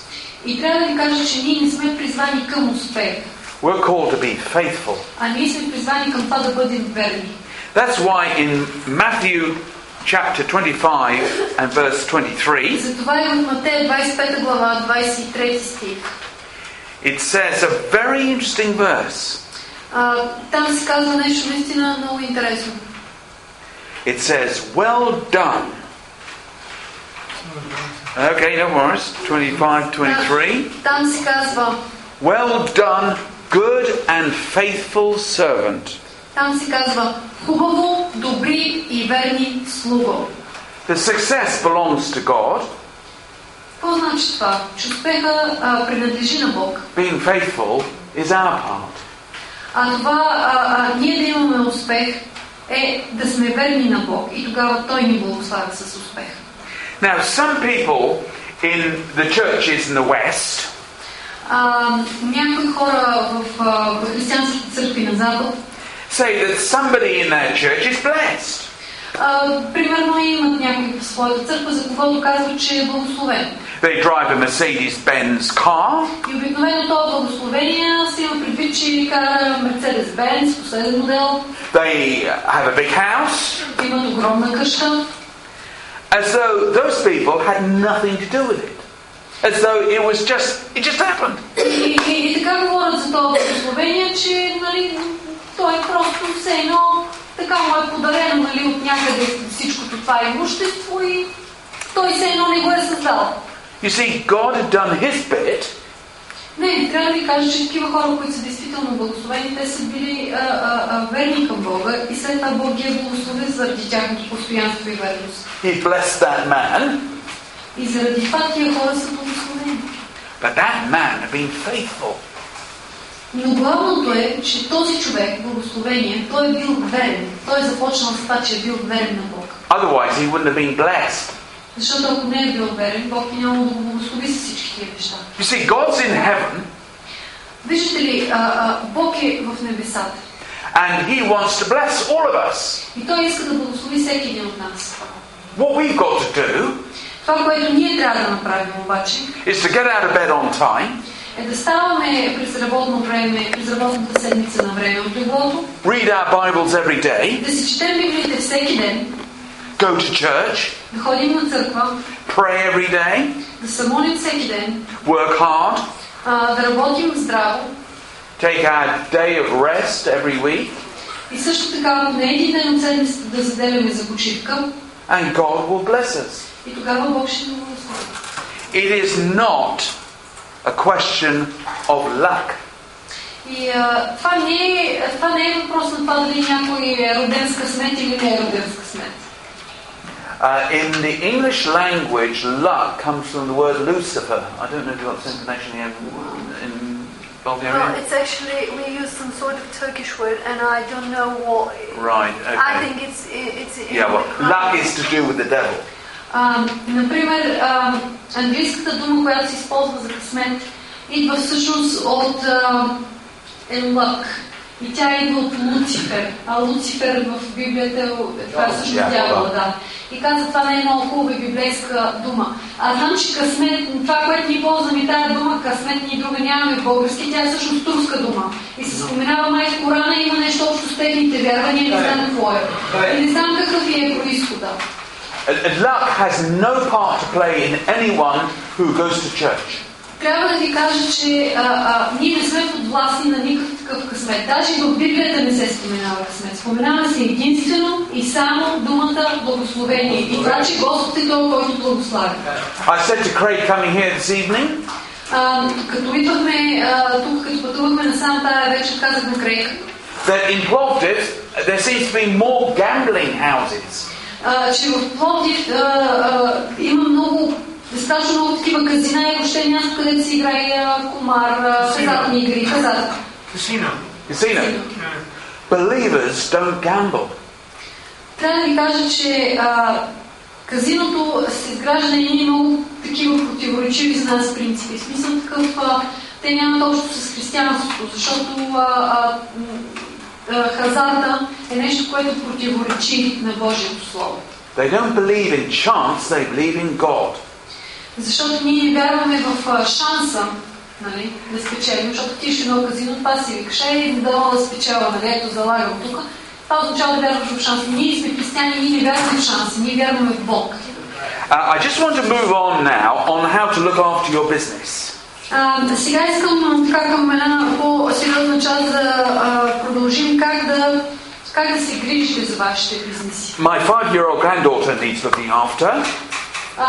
И трябва да ви кажа, че ние не сме призвани към успех, We're called to be faithful. а ние сме призвани към това да бъдем верни. That's why in Matthew chapter 25 and verse 23, Затова и в Матея 25 глава, 23 стих, it says a very interesting verse. а, там се казва нещо наистина много интересно. It says, Well done. Okay, no worries. 25, 23. Там се казва, Well done, good and faithful servant. там се казва хубаво, добри и верни слуго. The success belongs to God. Какво значи това? Че успеха а, принадлежи на Бог. Being faithful is our part. А това а, а, ние да имаме успех е да сме верни на Бог и тогава Той ни благославя с успех. Now, some people in the churches in the West А, някои хора в, а, в християнските църкви на Запад say that somebody in their church is blessed. а, примерно имат някой в своята църква, за когото казват, че е благословен. They drive a Mercedes Benz car, И обикновено това благословение се има предвид, че кара Мерцедес Бенц, последен модел, they have a big house, имат огромна къща, as though those people had nothing to do with it. As though it was just, it just happened. И, и, и така говорят за това благословение, че нали, той просто все едно така му е подарено нали, от някъде всичкото това имущество и той все едно не го е създал. You see, God had done his bit, Не, трябва да ви кажа, че такива хора, които са действително благословени, те са били а, а, а, верни към Бога и след това Бог ги е благословил заради тяхното постоянство и верност. he blessed that man, И заради това тия хора са благословени. but that man had been faithful. Но главното е, че този човек, благословение, той е бил верен. Той е започнал с това, че е бил верен на Бог. Otherwise, he wouldn't have been blessed. Защото ако не е бил верен, Бог няма да го благослови с всички тия неща. You see, God's in heaven, Виждате ли, а, а, Бог е в небесата. and he wants to bless all of us. И Той иска да благослови всеки един от нас. What we've got to do Това, което ние трябва да направим обаче, is to get out of bed on time, е да ставаме през работно време, през работната седмица на време от леглото, read our Bibles every day, да си четем Библиите всеки ден, go to church, да ходим на църква, pray every day, да се молим всеки ден, work hard, а, да работим здраво take our day of rest every week, и също така на един ден от седмицата да заделяме за почивка and God will bless us. и тогава Бог ще ни благослови. It is not a question of luck. И а, това, не е, това не е въпрос на това дали някой е роден с късмет или не е роден с късмет. Uh, in the English language, luck comes from the word Lucifer. I don't know if you've got some connection here in No, Bulgaria. it's actually we use some sort of Turkish word, and I don't know what. Right, I okay. think it's it's. Yeah, well, luck is to do with the devil. А, например, а, английската дума, която се използва за късмет, идва всъщност от е luck. И тя идва от Луцифер. А Луцифер в Библията е това е също Дявола. да. И каза, това не е много хубава библейска дума. А знам, че късмет, това, което ни ползваме тази дума, късмет ни друга нямаме български, тя е всъщност турска дума. И се споменава май в Корана, има нещо общо с техните вярвания, не знам какво е. И не знам какъв е происхода. And- and luck has no part to play in anyone who goes to church. Трябва да ви кажа, че а, а, ние не сме подвластни на никакъв такъв късмет. Даже и в Библията не се споменава късмет. Споменава се единствено и само думата благословение. И това, че Господ е той, който благославя. I said to Craig coming here this evening, А, като идвахме а, тук, като пътувахме насам тая вечер, казах на Крейг, that in Plovdiv there seems to be more gambling houses. А, че в Пловдив а, а, има много, достатъчно много такива казина и въобще място, където се играе комар, хазартни игри, хазарт. Casino. Casino. Believers don't gamble. Трябва да ви кажа, че а, казиното се изгражда на едни много такива противоречиви за нас принципи. В смисъл такъв, а, те нямат общо с християнството, защото а, а, хазарта е нещо, което противоречи на Божието Слово. They don't believe in chance, they believe in God. Защото ние не вярваме в а, шанса нали, да спечелим, защото ти ще на казино, това си викаш, ей, да мога да спечела, нали, ето залагам тук. Това означава да вярваш в шанса. Ние сме християни, ние не вярваме в шанса, ние вярваме в Бог. Uh, I just want to move on now on how to look after your business. А, сега искам така към една по-сериозна част да а, продължим как да, как да се грижите за вашите бизнеси. My five-year-old granddaughter needs looking after. А,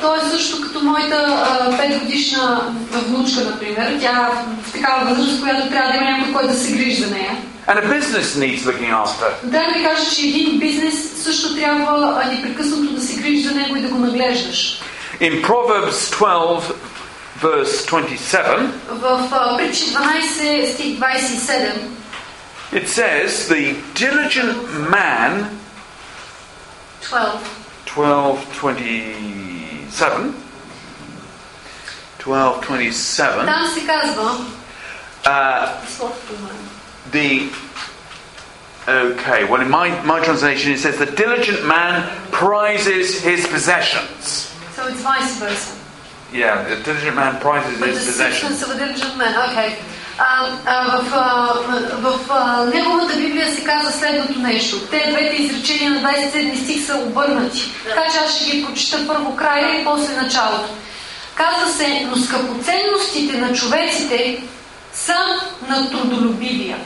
то е също като моята а, 5 годишна внучка, например. Тя е в такава възраст, която трябва да има някой, който да се грижи за нея. And a business needs looking after. Да ви кажа, че един бизнес също трябва непрекъснато да се грижи за него и да го наглеждаш. In Proverbs 12, verse 27, it says, The diligent man. 12. Twelve twenty-seven. Twelve twenty-seven. Uh, the Okay, well, in my, my translation it says, The diligent man prizes his possessions. So it's vice versa. Yeah the diligent man prizes his possessions of a diligent man. Okay. А, а, в, а, в а, неговата Библия се казва следното нещо. Те двете изречения на 27 стих са обърнати. Така че аз ще ги прочита първо края и после началото. Казва се, но скъпоценностите на човеците са на трудолюбивия.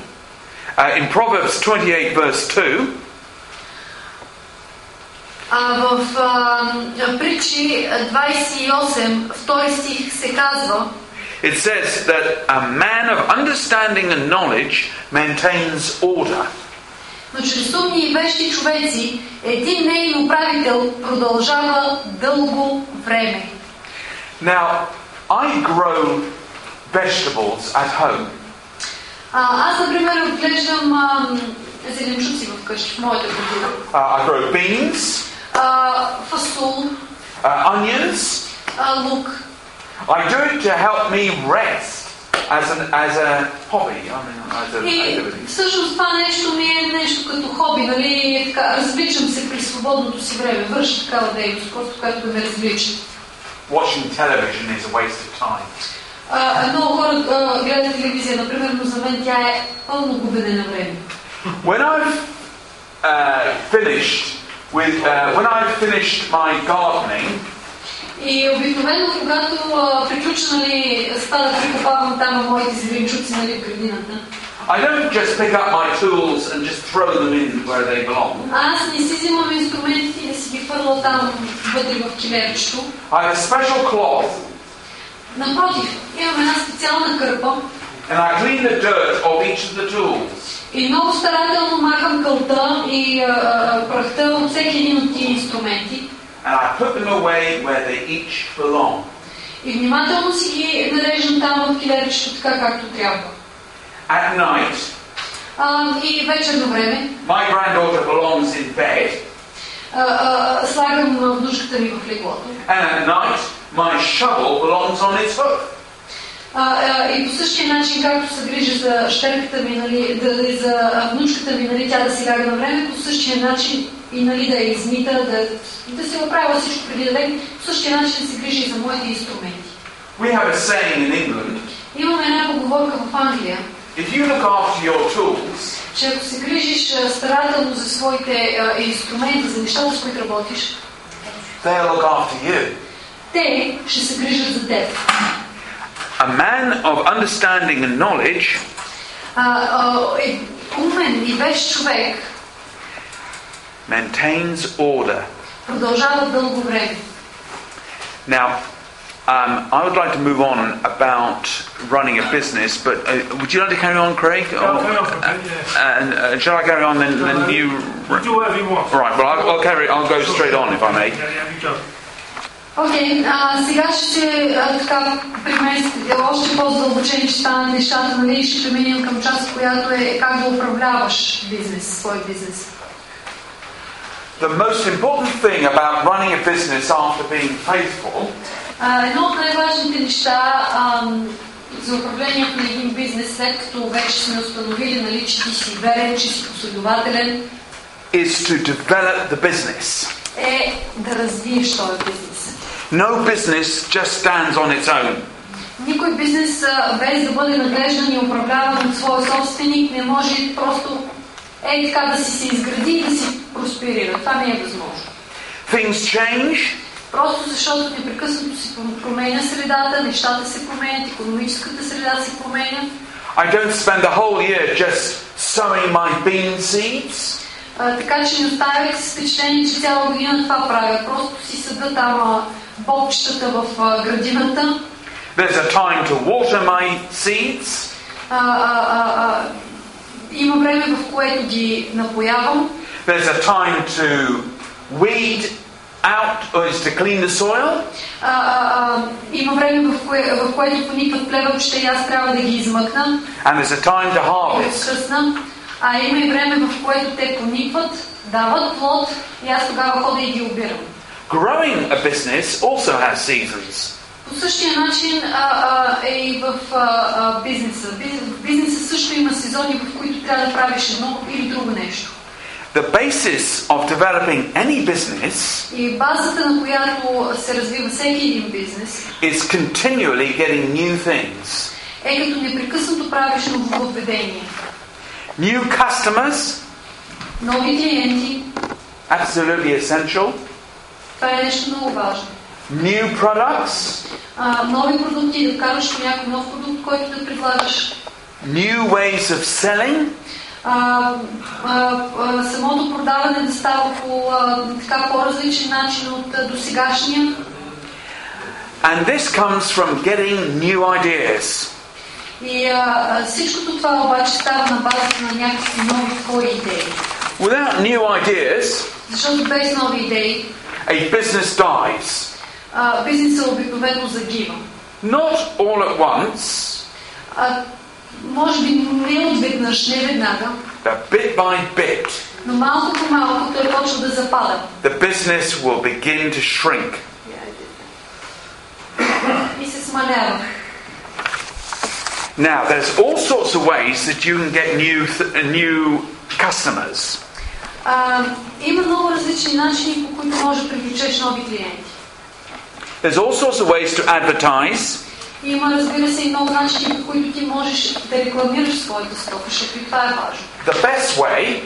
uh, in Proverbs 28 verse 2 А в а, притчи 28, втори стих се казва, it says that a man of understanding and knowledge maintains order Но чрез умни и вещи човеци, един нейн управител продължава дълго време. now I grow vegetables at home А, аз, например, отглеждам а, зеленчуци вкъщи, в моята градина. uh, I grow beans А, фасул, uh, onions а, лук. I do it to help me rest as an as a hobby I mean as an И activity всъщност това нещо ми е нещо като хоби, нали? Е Така, развличам се при свободното си време, върша такава дейност, просто която да ме развлича. watching television is a waste of time. А, много хора а, гледат телевизия, например, но за мен тя е пълно губене на време. When I've uh, finished with uh, when I've finished my gardening, И обикновено, когато а, приключа, нали, стана да прикопавам там моите зеленчуци, нали, в градината, I don't just pick up my tools and just throw them in where they belong. аз не си взимам инструментите и да си ги фърла там вътре в килерчето. I have a special cloth Напротив, имам една специална кърпа and I clean the dirt of each of the tools. И много старателно махам кълта и а, прахта от всеки един от тия инструменти. And I put them away where they each belong. И внимателно си ги нареждам там в килерчето, така както трябва. At night, А, и вечерно време my granddaughter belongs in bed, а, а, слагам внушката ми в леглото. and at night, my shovel belongs on its hook. А, а, и по същия начин, както се грижа за щерката ми, нали, да, за внучката ми, нали, тя да си ляга на време, по същия начин и нали, да я измита, да, да си направя всичко преди да легне, по същия начин да се грижи и за моите инструменти. We have a saying in England Имаме една поговорка в Англия, if you look after your tools, че ако се грижиш старателно за своите а, инструменти, за нещата, с които работиш, they'll look after you. те ще се грижат за теб. a man of understanding and knowledge maintains order. Now, um, I would like to move on about running a business, but uh, would you like to carry on, Craig? Or, uh, uh, uh, shall I carry on? Then, then you. Do whatever you want. Right. Well, I'll, I'll carry. I'll go straight on if I may. Окей, а, сега ще а, така преместите още по-задълбочени ще станат нещата, нали, ще преминем към част, която е как да управляваш бизнес, свой бизнес. The most important thing about running a business after being faithful А, едно от най-важните неща ам, за управлението на един бизнес, след като вече сме установили, нали, че ти си верен, че си последователен, is to develop the business. е да развиеш този бизнес. No business just stands on its own. Никой бизнес, без да бъде наглеждан и управляван от своя собственик, не може просто е така да си се изгради и да си просперира. Това не е възможно. Things change, Просто защото непрекъснато се променя средата, нещата се променят, економическата среда се променя. I don't spend the whole year just sowing my bean seeds. А, така че не оставяйте с впечатление, че цяла година това правя. Просто си съда там а, бобчетата в градината. There's a time to water my seeds. А, а, а, има време, в което ги напоявам. There's a time to weed out, or is to clean the soil. А, а, има време, в, кое, в което поникват плевелчета и аз трябва да ги измъкна, And there's a time to harvest. А има и време, в което те поникват, дават плод и аз тогава хода и ги обирам. Growing a business also has seasons. По същия начин а, а, е и в а, а, бизнеса. Биз- В бизнеса също има сезони, в които трябва да правиш едно или друго нещо. The basis of developing any business И базата, на която се развива всеки един бизнес, is continually getting new things. е като непрекъснато правиш нововведение. New customers, Нови клиенти, absolutely essential. Това е нещо много важно. New products, А, нови продукти, да вкараш някой нов продукт, който да предлагаш. new ways of selling, А, а, а, самото продаване да става по а, така по-различен начин от а, досегашния. and this comes from getting new ideas. И а, всичкото това обаче става на базата на някакви нови твои идеи. Without new ideas, Защото без нови идеи a business dies. а, бизнесът обикновено загива. Not all at once, А, може би не отведнъж, не веднага, but bit by bit, но малко по малко той почва да запада. the business will begin to shrink. И се смалява. Now, there's all sorts of ways that you can get new, th- new customers. А, има много различни начини, по които можеш да привлечеш нови клиенти. There's all sorts of ways to advertise. Има, разбира се, и много начини, по които ти можеш да рекламираш своята стока, защото и това е важно. The best way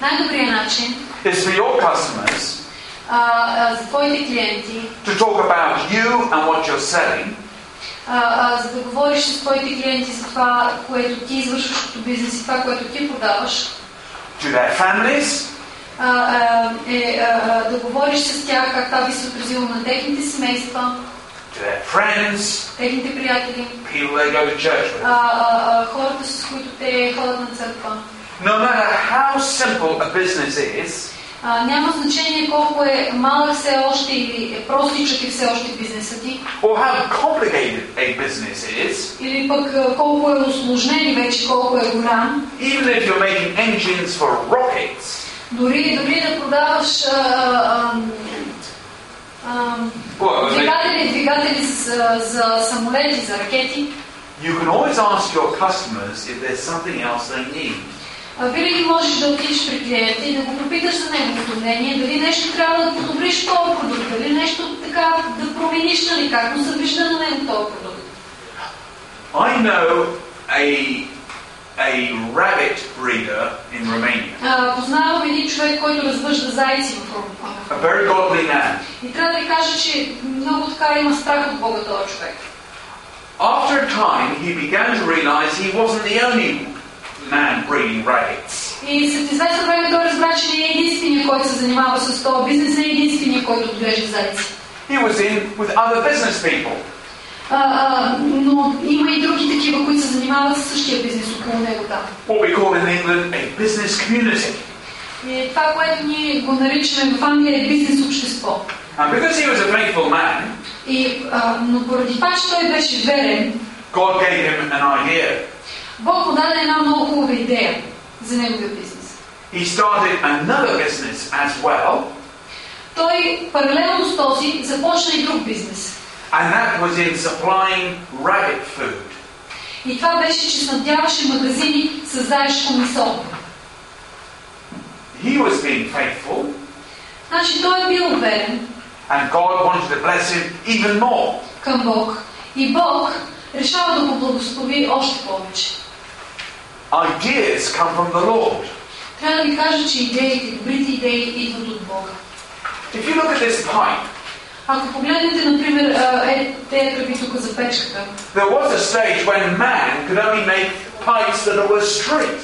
Най-добрият начин is for your customers а, а, за твоите клиенти, to talk about you and what you're selling а, а, за да говориш с твоите клиенти за това, което ти извършваш като бизнес и това, което ти продаваш, to their families, а, е а, да говориш с тях как това би се отразило на техните семейства, their friends, техните приятели, people they go to church with. а, а, хората с които те ходят на църква. No matter how simple a business is, А, няма значение колко е малък все още или е простичък и все още бизнесът ти, or how complicated a business is, или пък колко е усложнен и вече колко е голям, even if you're making engines for rockets, дори, дори да продаваш they- двигатели, двигатели за, за самолети, за ракети, you can always ask your customers if there's something else they need. Винаги можеш да отидеш при клиента и да го попиташ за неговото мнение, дали нещо трябва да подобриш този продукт, дали нещо така да промениш, нали, как му се вижда на него този продукт. I know a, a rabbit breeder in Romania, А, познавам един човек, който развъжда зайци в Рум. a very godly man. И трябва да ви кажа, че много така има страх от Бога този човек. After a time, he began to realize he wasn't the only man breeding rabbits. И след известно време той разбра, че не е единствения, който се занимава с този бизнес, не е единствения, който отглежда зайци. He was in with other business people. А, а, но има и други такива, които се занимават с същия бизнес около него там. What we call in England a business community. И това, което ние го наричаме в Англия е бизнес общество. And because he was a faithful man, И, а, но поради това, че той беше верен, God gave him an idea. Бог му даде една много хубава идея за неговия бизнес. He started another business as well, Той паралелно с този започна и друг бизнес. and that was in supplying rabbit food. И това беше, че снабдяваше магазини с заешко месо. He was being faithful, Значи той е бил верен and God wanted to bless him even more. към Бог. И Бог решава да го благослови още повече. Ideas come from the Lord. Трябва да ви кажа, че идеите, добрите идеи идват от Бога. If you look at this pipe, Ако погледнете, например, е, тези тръби тук за печката, there was a stage when man could only make pipes that were straight.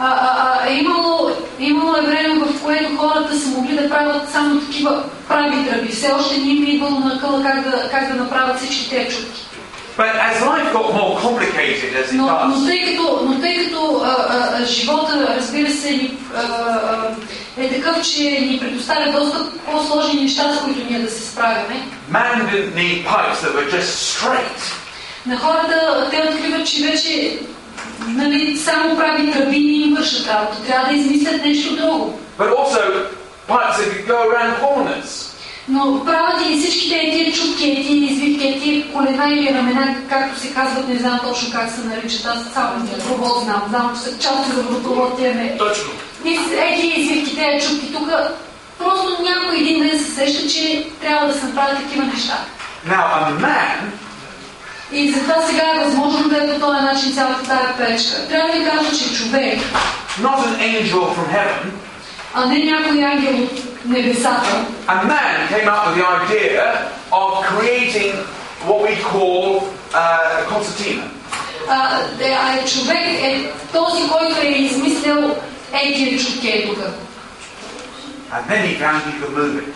а, а, а, е имало, имало е време, в което хората са могли да правят само такива прави тръби. Все още не им е идвало на къла как да, как да направят всички тези чутки. But as life got more complicated as it Но, но does, тъй като, но тъй като а, а, живота, разбира се, ни, а, а, е такъв, че ни предоставя доста по-сложни неща, с които ние да се справяме, man didn't need pipes that were just straight. на хората те откриват, че вече нали, само прави тръби не им вършат работа. Трябва да измислят нещо друго. But also pipes that could go around corners. Но правят и всички тия чутки, е, тия извивки, тия колена или рамена, както се казват, не знам точно как се наричат. Аз само водопровод знам. Знам, че са части за водопровод тия ме. Точно. И с ети извивки, тези чупки тук, просто някой един ден се сеща, че трябва да се направят такива неща. Now a man И затова сега е възможно да е по този начин цялата тази пречка. Трябва да ви кажа, че човек, not an angel from heaven, а не някой ангел от небесата, a man came up with the idea of creating what we call uh, concertina. а, е, е човек е този, който е измислил ети чупки е тук. And then he found he could move it.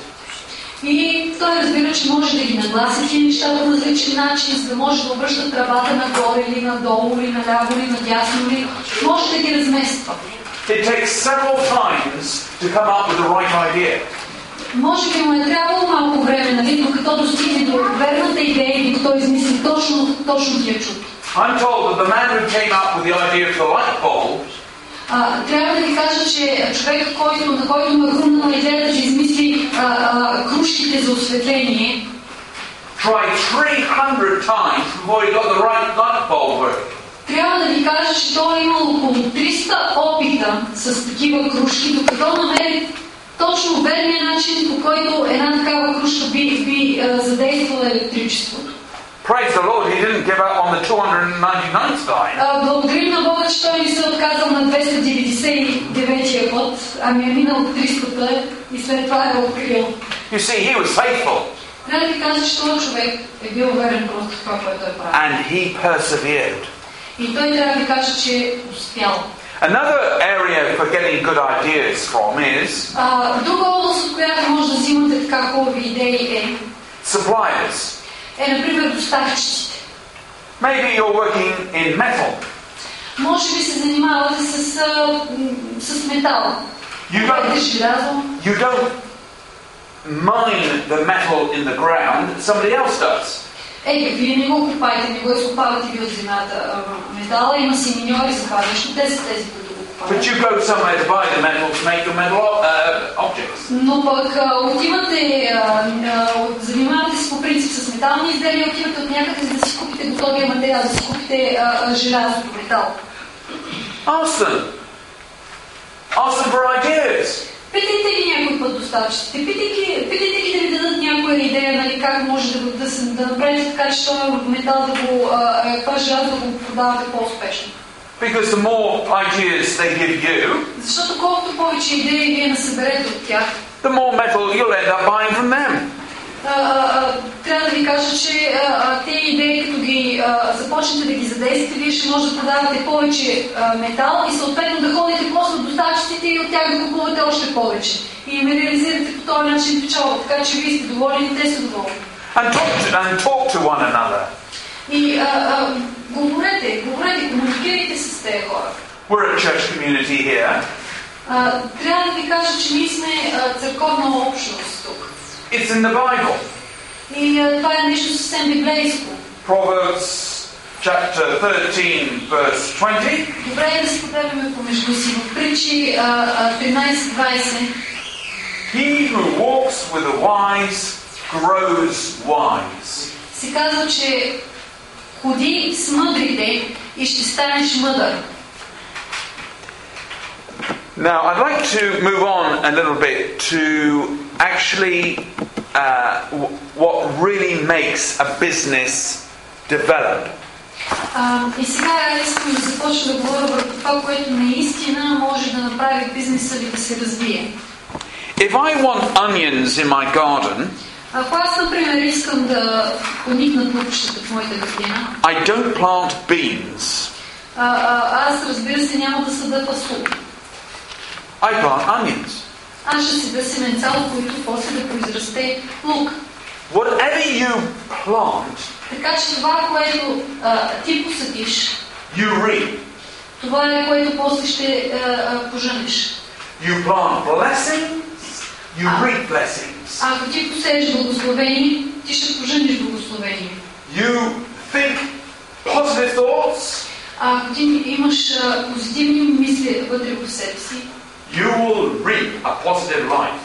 И той разбира, че може да ги нагласи тези неща по различен начин, за да може да обръща тръбата нагоре или надолу, или наляво, или надясно, или може да ги размества. It takes several times to come up with the right idea. Може би му е трябвало малко време, нали, докато достигне до верната идея и докато измисли точно, точно тия чупки. I'm told that the man who came up with the idea for the light bulb А, трябва да ви кажа, че човек, който, на който ме хрумнала идеята, че измисли а, а, кружките за осветление, tried 300 times before he got the right light bulb working. трябва да ви кажа, че той е имал около 300 опита с такива кружки, докато намери точно верния начин, по който една такава кружка би, би задействала електричеството. Praise the Lord, he didn't give up on the 299th time. А, Благодарим на Бога, че той не се е отказал на 299-я път, ами е минал 300-та и след това е открил. You see, he was faithful Трябва да ви кажа, че този човек е бил уверен просто в това, което е правил. and he persevered. И той трябва да ви каже, че е успял. Another area for getting good ideas from is А, друга област, от която може да взимате така хубави идеи е, suppliers. е например, доставчиците. Maybe you're working in metal. Може би се занимавате с, а, м, с метал. You Правите don't, желязо. you don't mine the metal in the ground, somebody else does. Е, вие не го купаете, не го изкопавате ви от земята а, метала. Има си миньори за това нещо. Те са тези, които го But you go somewhere to buy the metal to make your metal uh, objects. Но пък отивате, занимавате се по принцип с метални изделия, отивате от някъде за да си купите готовия материал, да си купите желязото, метал. Ask them. Ask them for ideas. Питайте ги някой път доставчиците, питайте, питайте ги да ви дадат някоя идея, нали, как може да, да, да направите така, че този метал да го, това желязо да го продавате по-успешно. Because the more ideas they give you, Защото колкото повече идеи вие насъберете от тях, the more metal you'll end up buying from them. трябва да ви кажа, че тези идеи, като ги започнете да ги задействате, вие ще може да продавате повече метал и съответно да ходите после до доставчиците и от тях да купувате още повече. И ме реализирате по този начин печалба, така че вие сте доволни и те са доволни. And talk to, and talk to one another. И говорете, говорете, комуникирайте с тези хора. We're a church community here. А, трябва да ви кажа, че ние сме а, църковна общност тук. It's in the Bible. И а, това е нещо съвсем библейско. Proverbs chapter 13, verse 20. Добре е да споделяме помежду си. В притчи а, а, 13-20 He who walks with the wise grows wise. се казва, че ходи с мъдрите и ще станеш мъдър. Now, I'd like to move on a little bit to actually uh, w- what really makes a business develop. А, и сега искам да започна да говоря върху това, което наистина може да направи бизнеса ви да се развие. If I want onions in my garden, Ако аз, например, искам да поникнат лукчета в моята градина, I don't plant beans, а, а, аз разбира се няма да съда фасул. I plant onions. Аз ще седа семенца, от които после да произрасте лук. Whatever you plant, Така че това, което а, ти посадиш, you reap. това е което после ще а, а, поженеш. You plant blessings, you Ah. reap blessings. А ако ти посееш благословение, ти ще поженеш благословение. You think positive thoughts, А ако ти имаш а, позитивни мисли вътре в себе си, you will reap a positive life.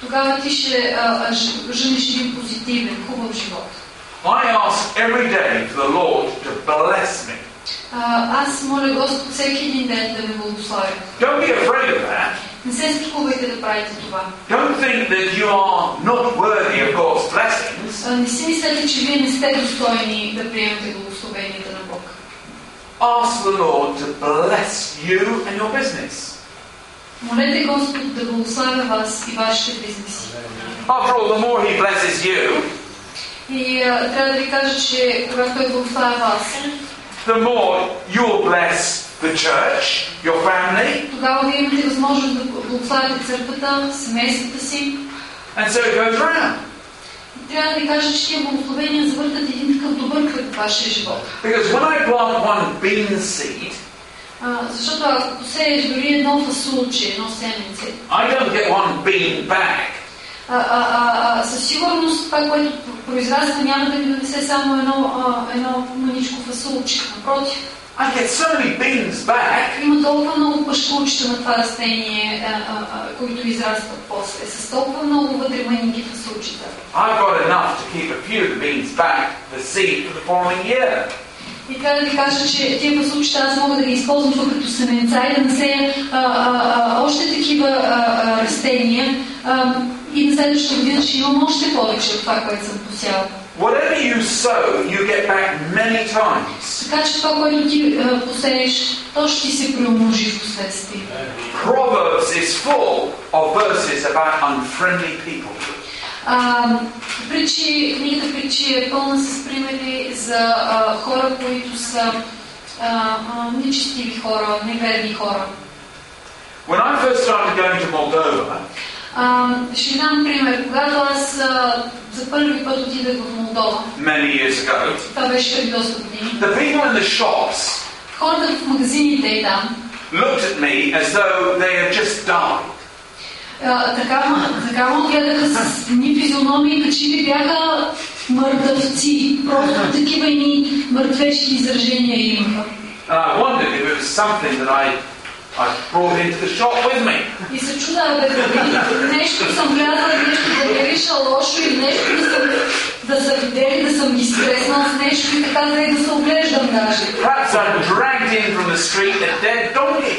тогава ти ще а, а, ж- жениш един позитивен, хубав живот. I ask every day for the Lord to bless me. А, аз моля Господ всеки един ден да ме благославя. Don't be afraid of that. Не се страхувайте да правите това. Don't think that you are not worthy of God's blessings. А, не си мислете, че вие не сте достойни да приемете благословенията на Бог. Ask the Lord to bless you and your business. Молете Господ да благославя вас и вашите бизнеси. After all, the more He blesses you, И а, трябва да ви кажа, че когато Той благославя вас, the more you'll bless the church, your family, тогава вие имате възможност да благославяте църквата, семействата си. and so it goes round. Трябва да ви кажа, че тия благословения завъртат един такъв добър кръг в вашия живот. Because when I plant one bean seed, А, защото ако посееш дори едно фасулче, едно семенце, I don't get one bean back. а, а, а, а, със сигурност това, което произраства, няма да ви донесе само едно, а, едно маничко фасулче. Напротив, I get so many beans back. има толкова много пашкулчета на това растение, а, а, а, които израстват после, с толкова много вътре мъники фасулчета. I've got enough to keep a few of the beans back, the seed for the following year. И трябва да ви кажа, че тия фасулчета аз мога да ги използвам тук като семенца и да насея а, а, а, още такива а, а, растения а, и на следващата година ще имам още повече от това, което съм посяла. Whatever you sow, you get back many times. Така че това, което ти а, посееш, то ще ти се преумножи в последствие. Proverbs is full of verses about unfriendly people. А, притчи, книгата притчи е пълна с примери за а, хора, които са а, а, нечестиви хора, неверни хора. When I first started going to Moldova, А, ще ви дам пример. Когато аз а, за първи път отидах в Молдова, many years ago, това беше преди доста години, the people in the shops хората в магазините и там, looked at me as though they had just died. а, така, така ме гледаха с ни физиономии, че ли бяха мъртъвци. Просто такива ни мъртвешки изражения имаха. And I wondered if it was something that I I've brought into the shop with me. И се чуда, бе, дали нещо съм влязла, нещо да ми е виждал лошо или нещо да съм, да са видели, да съм ги стреснал с нещо и така да да се оглеждам даже. Perhaps I'm dragged in from the street a dead donkey.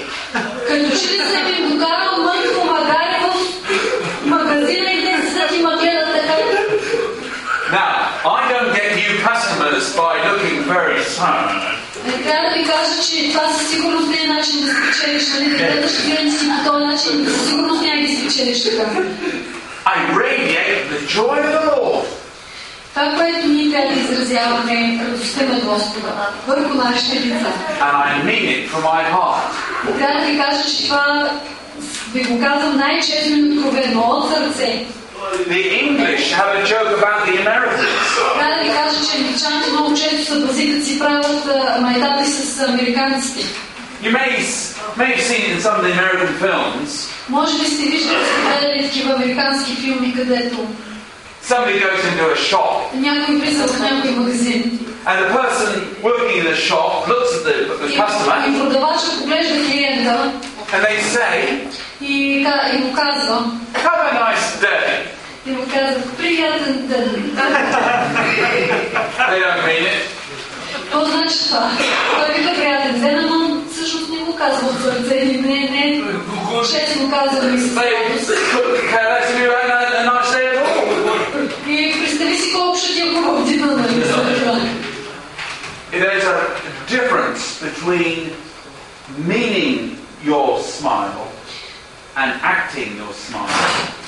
Като че ли съм им докарал мъртво магаре в магазина и те седят и ма гледат така. Now, I don't get new customers by looking very sad. Не трябва да ви кажа, че това със сигурност не е начин да спечелиш, нали? Да гледаш клиентите си по този начин, със сигурност няма да спечелиш така. I radiate the joy of the Lord. Това, което ние трябва да изразяваме е радостта на Господа върху нашите лица. And I mean it from my heart. Трябва да ви кажа, че това ви го казвам най-честно и откровено от сърце. The English have a joke about the Americans. Трябва да ви кажа, че англичаните много често са бази, като си правят а, майтата си с американците. You may, s- may have seen it in some of the American films. Може би сте виждали, сте гледали такива американски филми, където Somebody goes into a shop, някой влиза в някой магазин and the person working in the shop looks at the, the и, и customer, продавачът поглежда клиента and they say, и, ка- и му казва, "Have a nice day." и му казва, приятен ден. They don't mean it. Какво значи това? Той вика приятен ден, но всъщност не го казва от сърце и не, не, честно казано и с They радост. couldn't care less if you had a, a nice day at all. И представи си колко ще ти е хубав дина, нали? след това. There's a difference between meaning your smile and acting your smile.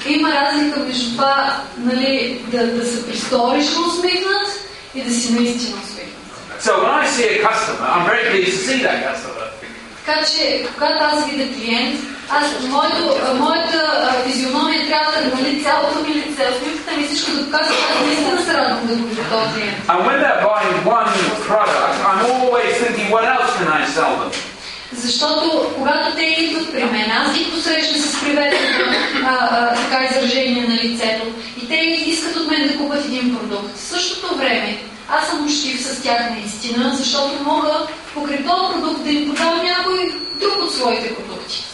Има разлика между това, нали, да, да се престориш усмихнат и да си наистина усмихнат. So when I see a customer, I'm very pleased to see that customer. Така че, когато аз видя клиент, аз, моето, а, моята а, физиономия трябва да, нали, цялото ми лице, усмивката ми всичко да показва, че аз наистина се радвам да го видя този клиент. And when they're buying one product, I'm always thinking, what else can I sell them? Защото когато те идват при мен, аз ги посрещам с приветствено така изражение на лицето и те искат от мен да купат един продукт. В същото време аз съм учтив с тях наистина, защото мога покрай този продукт да им продавам някой друг от своите продукти.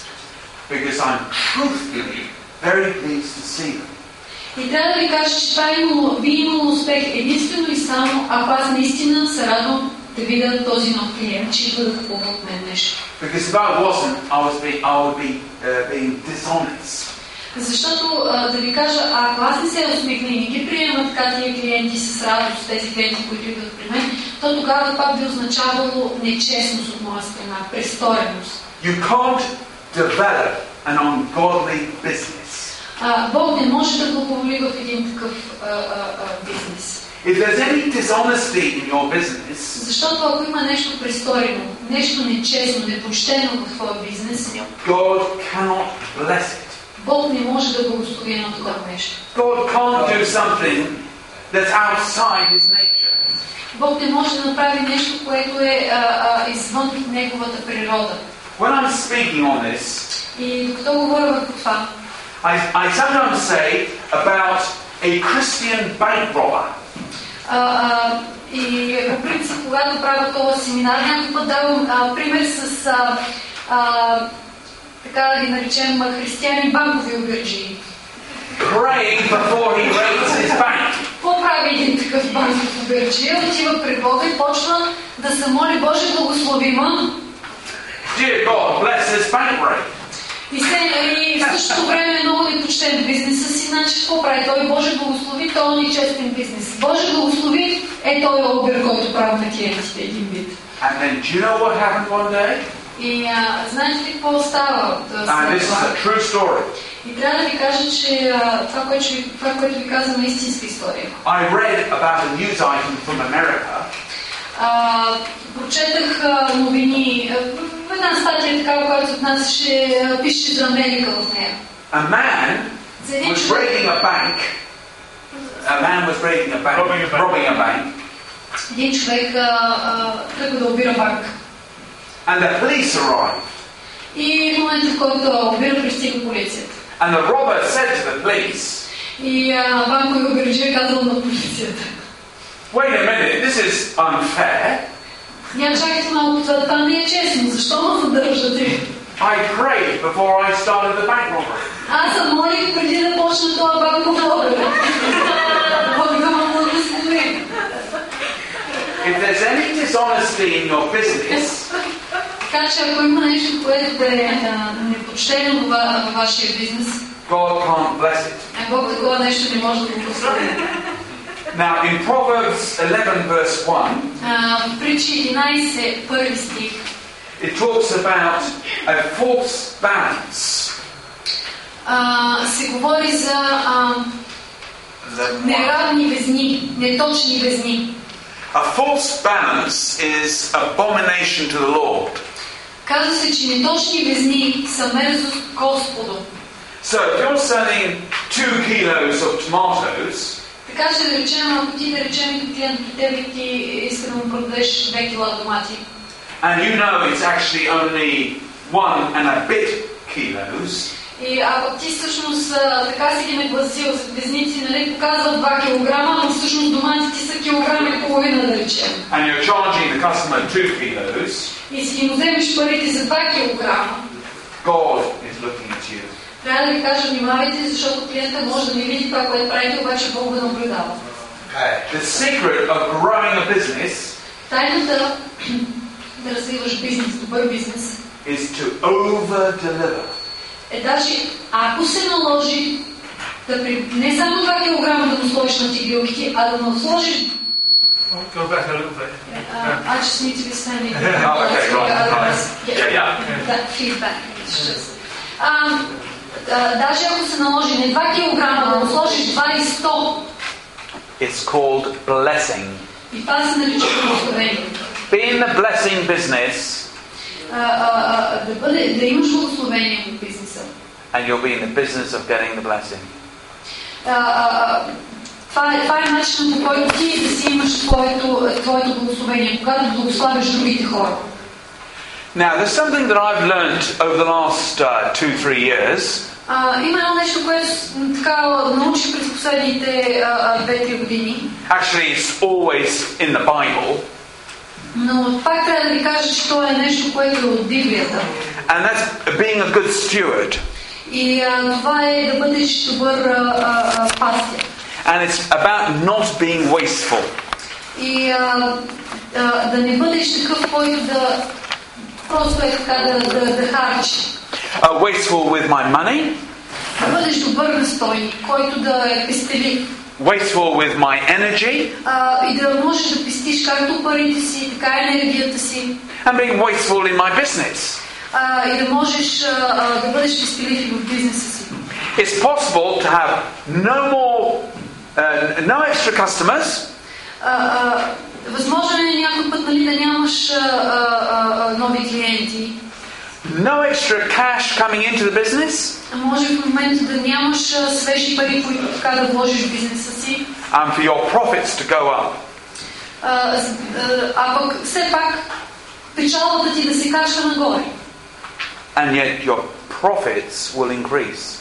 Because I'm truthfully very pleased to see them. И трябва да ви кажа, че това е имало, би имало успех единствено и само, ако аз наистина се радвам да видя този нов клиент, че идва да купува от мен нещо. Because if I wasn't, I, was be, I would be uh, being dishonest. Защото, да ви кажа, ако аз не се усмихна и не ги приема така тия клиенти с радост, тези клиенти, които идват при мен, то тогава това би означавало нечестност от моя страна, престореност. You can't develop an ungodly business. Бог не може да благоволи в един такъв а, а, а, бизнес. If there's any dishonesty in your business, Защото ако има нещо престорено, нещо нечестно, непочтено в твоя бизнес, God cannot bless it. Бог не може да благослови едно такова нещо. God can't do something that's outside His nature. Бог не може да направи нещо, което е а, а, извън неговата природа. When I'm speaking on this, И докато говоря върху това, I, I sometimes say about a Christian bank robber. А, и по принцип, когато правя този семинар, някой път давам а, пример с, а, а, така да ги наречем, християни банкови bank. Какво прави един такъв банков обирджия? Отива при Бога и почва да се моли Боже благословима Dear God, bless this bank rate. И, се, и в същото време е много непочтен бизнеса си, значи какво прави? Той Боже благослови, той е нечестен бизнес. Боже благослови, е той обир, който прави на клиентите един вид. And then do you know what happened one day? И а, знаете ли какво става? And this is a true story. И трябва да ви кажа, че а, това, което, това, което ви казвам е истинска история. I read about a news item from America А, прочетах а, новини, една статия такава, която отнасяше, пише за Америка в нея. A man was човек, breaking a bank. A man was breaking a bank, Robbing a bank. robbing a bank, един човек тръгва да обира банк. and the police arrived. И в момента, в който обира, пристига полицията. And the robber said to the police, И а, банкови обирджия казал на полицията. "Wait a minute, this is unfair. Няма чакайте малко, това, това не е честно. Защо ме задържате? I prayed before I started the bank robbery. Аз се молих преди да почна това банков образ. Бог да ме благослови. If there's any dishonesty in your business, Така че ако има нещо, което да е а, непочтено във ва- във вашия бизнес, God can't bless it. а Бог такова нещо не може да го благослови. Now, in Proverbs 11, verse 1, А, В Притчи 11, първи стих, it talks about a false balance. а, се говори за а, неравни везни, неточни везни. A false balance is abomination to the Lord. Казва се, че неточни везни са мерзост Господу. So if you're selling two kilos of tomatoes, Така че да речем, ако ти да речем клиент при тебе ти иска да му продадеш 2 кила домати and you know it's actually only one and a bit kilos, и ако ти всъщност така си ги нагласил за везници, нали, показва 2 кг, но всъщност доматите са килограм и половина да речем. and you're charging the customer two kilos, И си ги му вземеш парите за 2 кг, God is looking at you. Трябва да ви кажа, внимавайте, защото клиента може да не види това, което правите, обаче Бог го наблюдава. The secret of growing a business Тайната да развиваш бизнес, добър бизнес, is to over deliver. е даже ако се наложи да при... не само 2 кг да му сложиш на тигрилките, а да му сложиш Go back a little bit. Uh, I just need to be standing Oh, okay, right. Yeah, yeah. That feedback is just... Um, даже ако се наложи не 2 кг, да му сложиш 2 и 100, It's called blessing. и това се нарича благословение. Be in the blessing business, А, а, а, да, бъде, да имаш благословение в бизнеса. and you'll be in the business of getting the blessing. А, а, а, това, е, това е начинът по който ти да си имаш твоето, твоето благословение, когато благославяш другите хора. Now, there's something that I've learned over the last uh, two, three years, А, има едно нещо, което м, така научих през последните а, а, 2-3 години, Actually, it's always in the Bible, но пак трябва да ви кажа, че то е нещо, което е от Библията. and that's being a good steward. И а, това е да бъдеш добър а, а, а, пастир. And it's about not being wasteful. И а, а, да не бъдеш такъв, който да просто е така да, да, да харчи. Uh, wasteful with my money, Да бъдеш добър настойник, който да е пестелив. wasteful with my energy, А, и да можеш да пестиш както парите си, така и енергията си. and being wasteful in my business. А, и да можеш а, а, да бъдеш пестелив и в бизнеса си. It's possible to have no more, uh, no extra customers, А, а, възможно е някой път нали, да нямаш а, а, а, нови клиенти. no extra cash coming into the business, А може в момента да нямаш а, свежи пари, които така да вложиш в бизнеса си. and for your profits to go up. А, с- а, а пък все пак печалбата ти да се качва нагоре. And yet your profits will increase.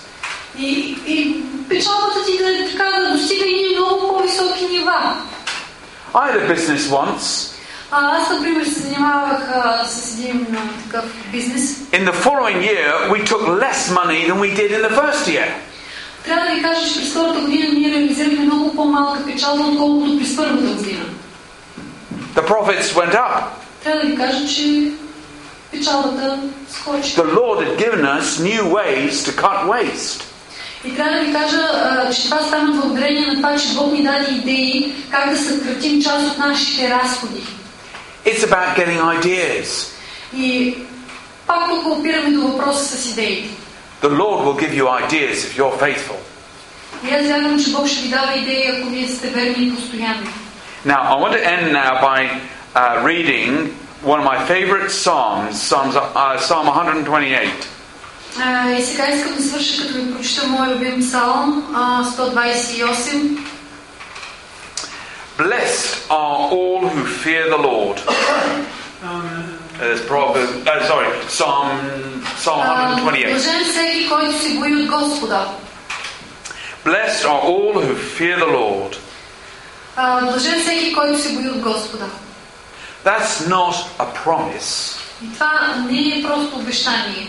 И, и печалбата ти да е така да достига и много по-високи нива. I had a business once. А, аз, например, се занимавах а, с един а, такъв бизнес. In the following year, we took less money than we did in the first year. Трябва да ви кажа, че през втората година ние реализирахме много по-малка печалба, отколкото през първата година. The profits went up. Трябва да ви кажа, че печалбата скочи. The Lord had given us new ways to cut waste. И трябва да ви кажа, а, че това стана благодарение на това, че Бог ни даде идеи как да съкратим част от нашите разходи. It's about getting ideas. И пак тук опираме до въпроса с идеите. The Lord will give you ideas if you're faithful. И аз вярвам, че Бог ще ви дава идеи, ако вие сте верни и постоянни. Now, I want to end now by uh, reading one of my favorite psalms, Psalms, uh, Psalm 128. А, и сега искам да свърша, като ви прочита моя любим псалм, а, 128. Blessed are all who fear the Lord. There's Proverbs, uh, sorry, Psalm, Psalm А, 128. Блажен всеки, който се бои от Господа. Blessed are all who fear the Lord. А, Блажен всеки, който се бои от Господа. That's not a promise, И това не е просто обещание.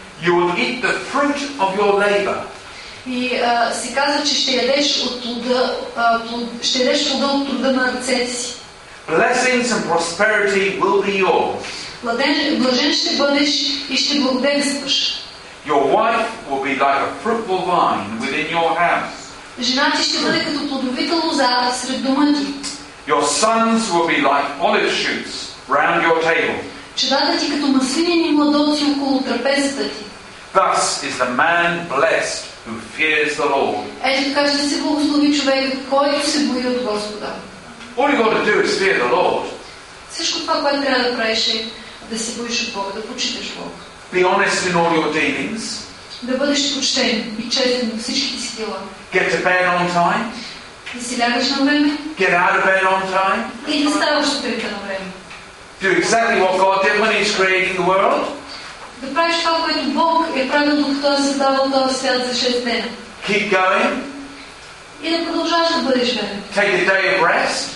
You will eat the fruit of your labor. И а, се казва, че ще ядеш от плода, а, плод, ще ядеш плода от труда на ръцете си. Blessings and prosperity will be yours. Блажен, блажен ще бъдеш и ще благоденстваш. Your wife will be like a fruitful vine within your house. Жена ти ще бъде като плодовита лоза сред дома ти. Your sons will be like olive shoots round your table. Чедата ти като маслинени младоци около трапезата ти. Thus is the man blessed who fears the Lord. Ето така ще се благослови човекът, който се бои от Господа. All you've got to do is fear the Lord. Всичко това, което трябва да правиш е да се боиш от Бога, да почиташ Бога. Be honest in all your dealings. Да бъдеш почтен и честен във всичките си дела. Get to bed on time. Да си лягаш на време Get out of bed on time. и да ставаш сутринта на време. Do exactly what God did when He's creating the world. Да правиш това, което Бог е правил, докато Той е създавал този свят за 6 дена. Keep going. И да продължаваш да бъдеш верен. Take a day of rest.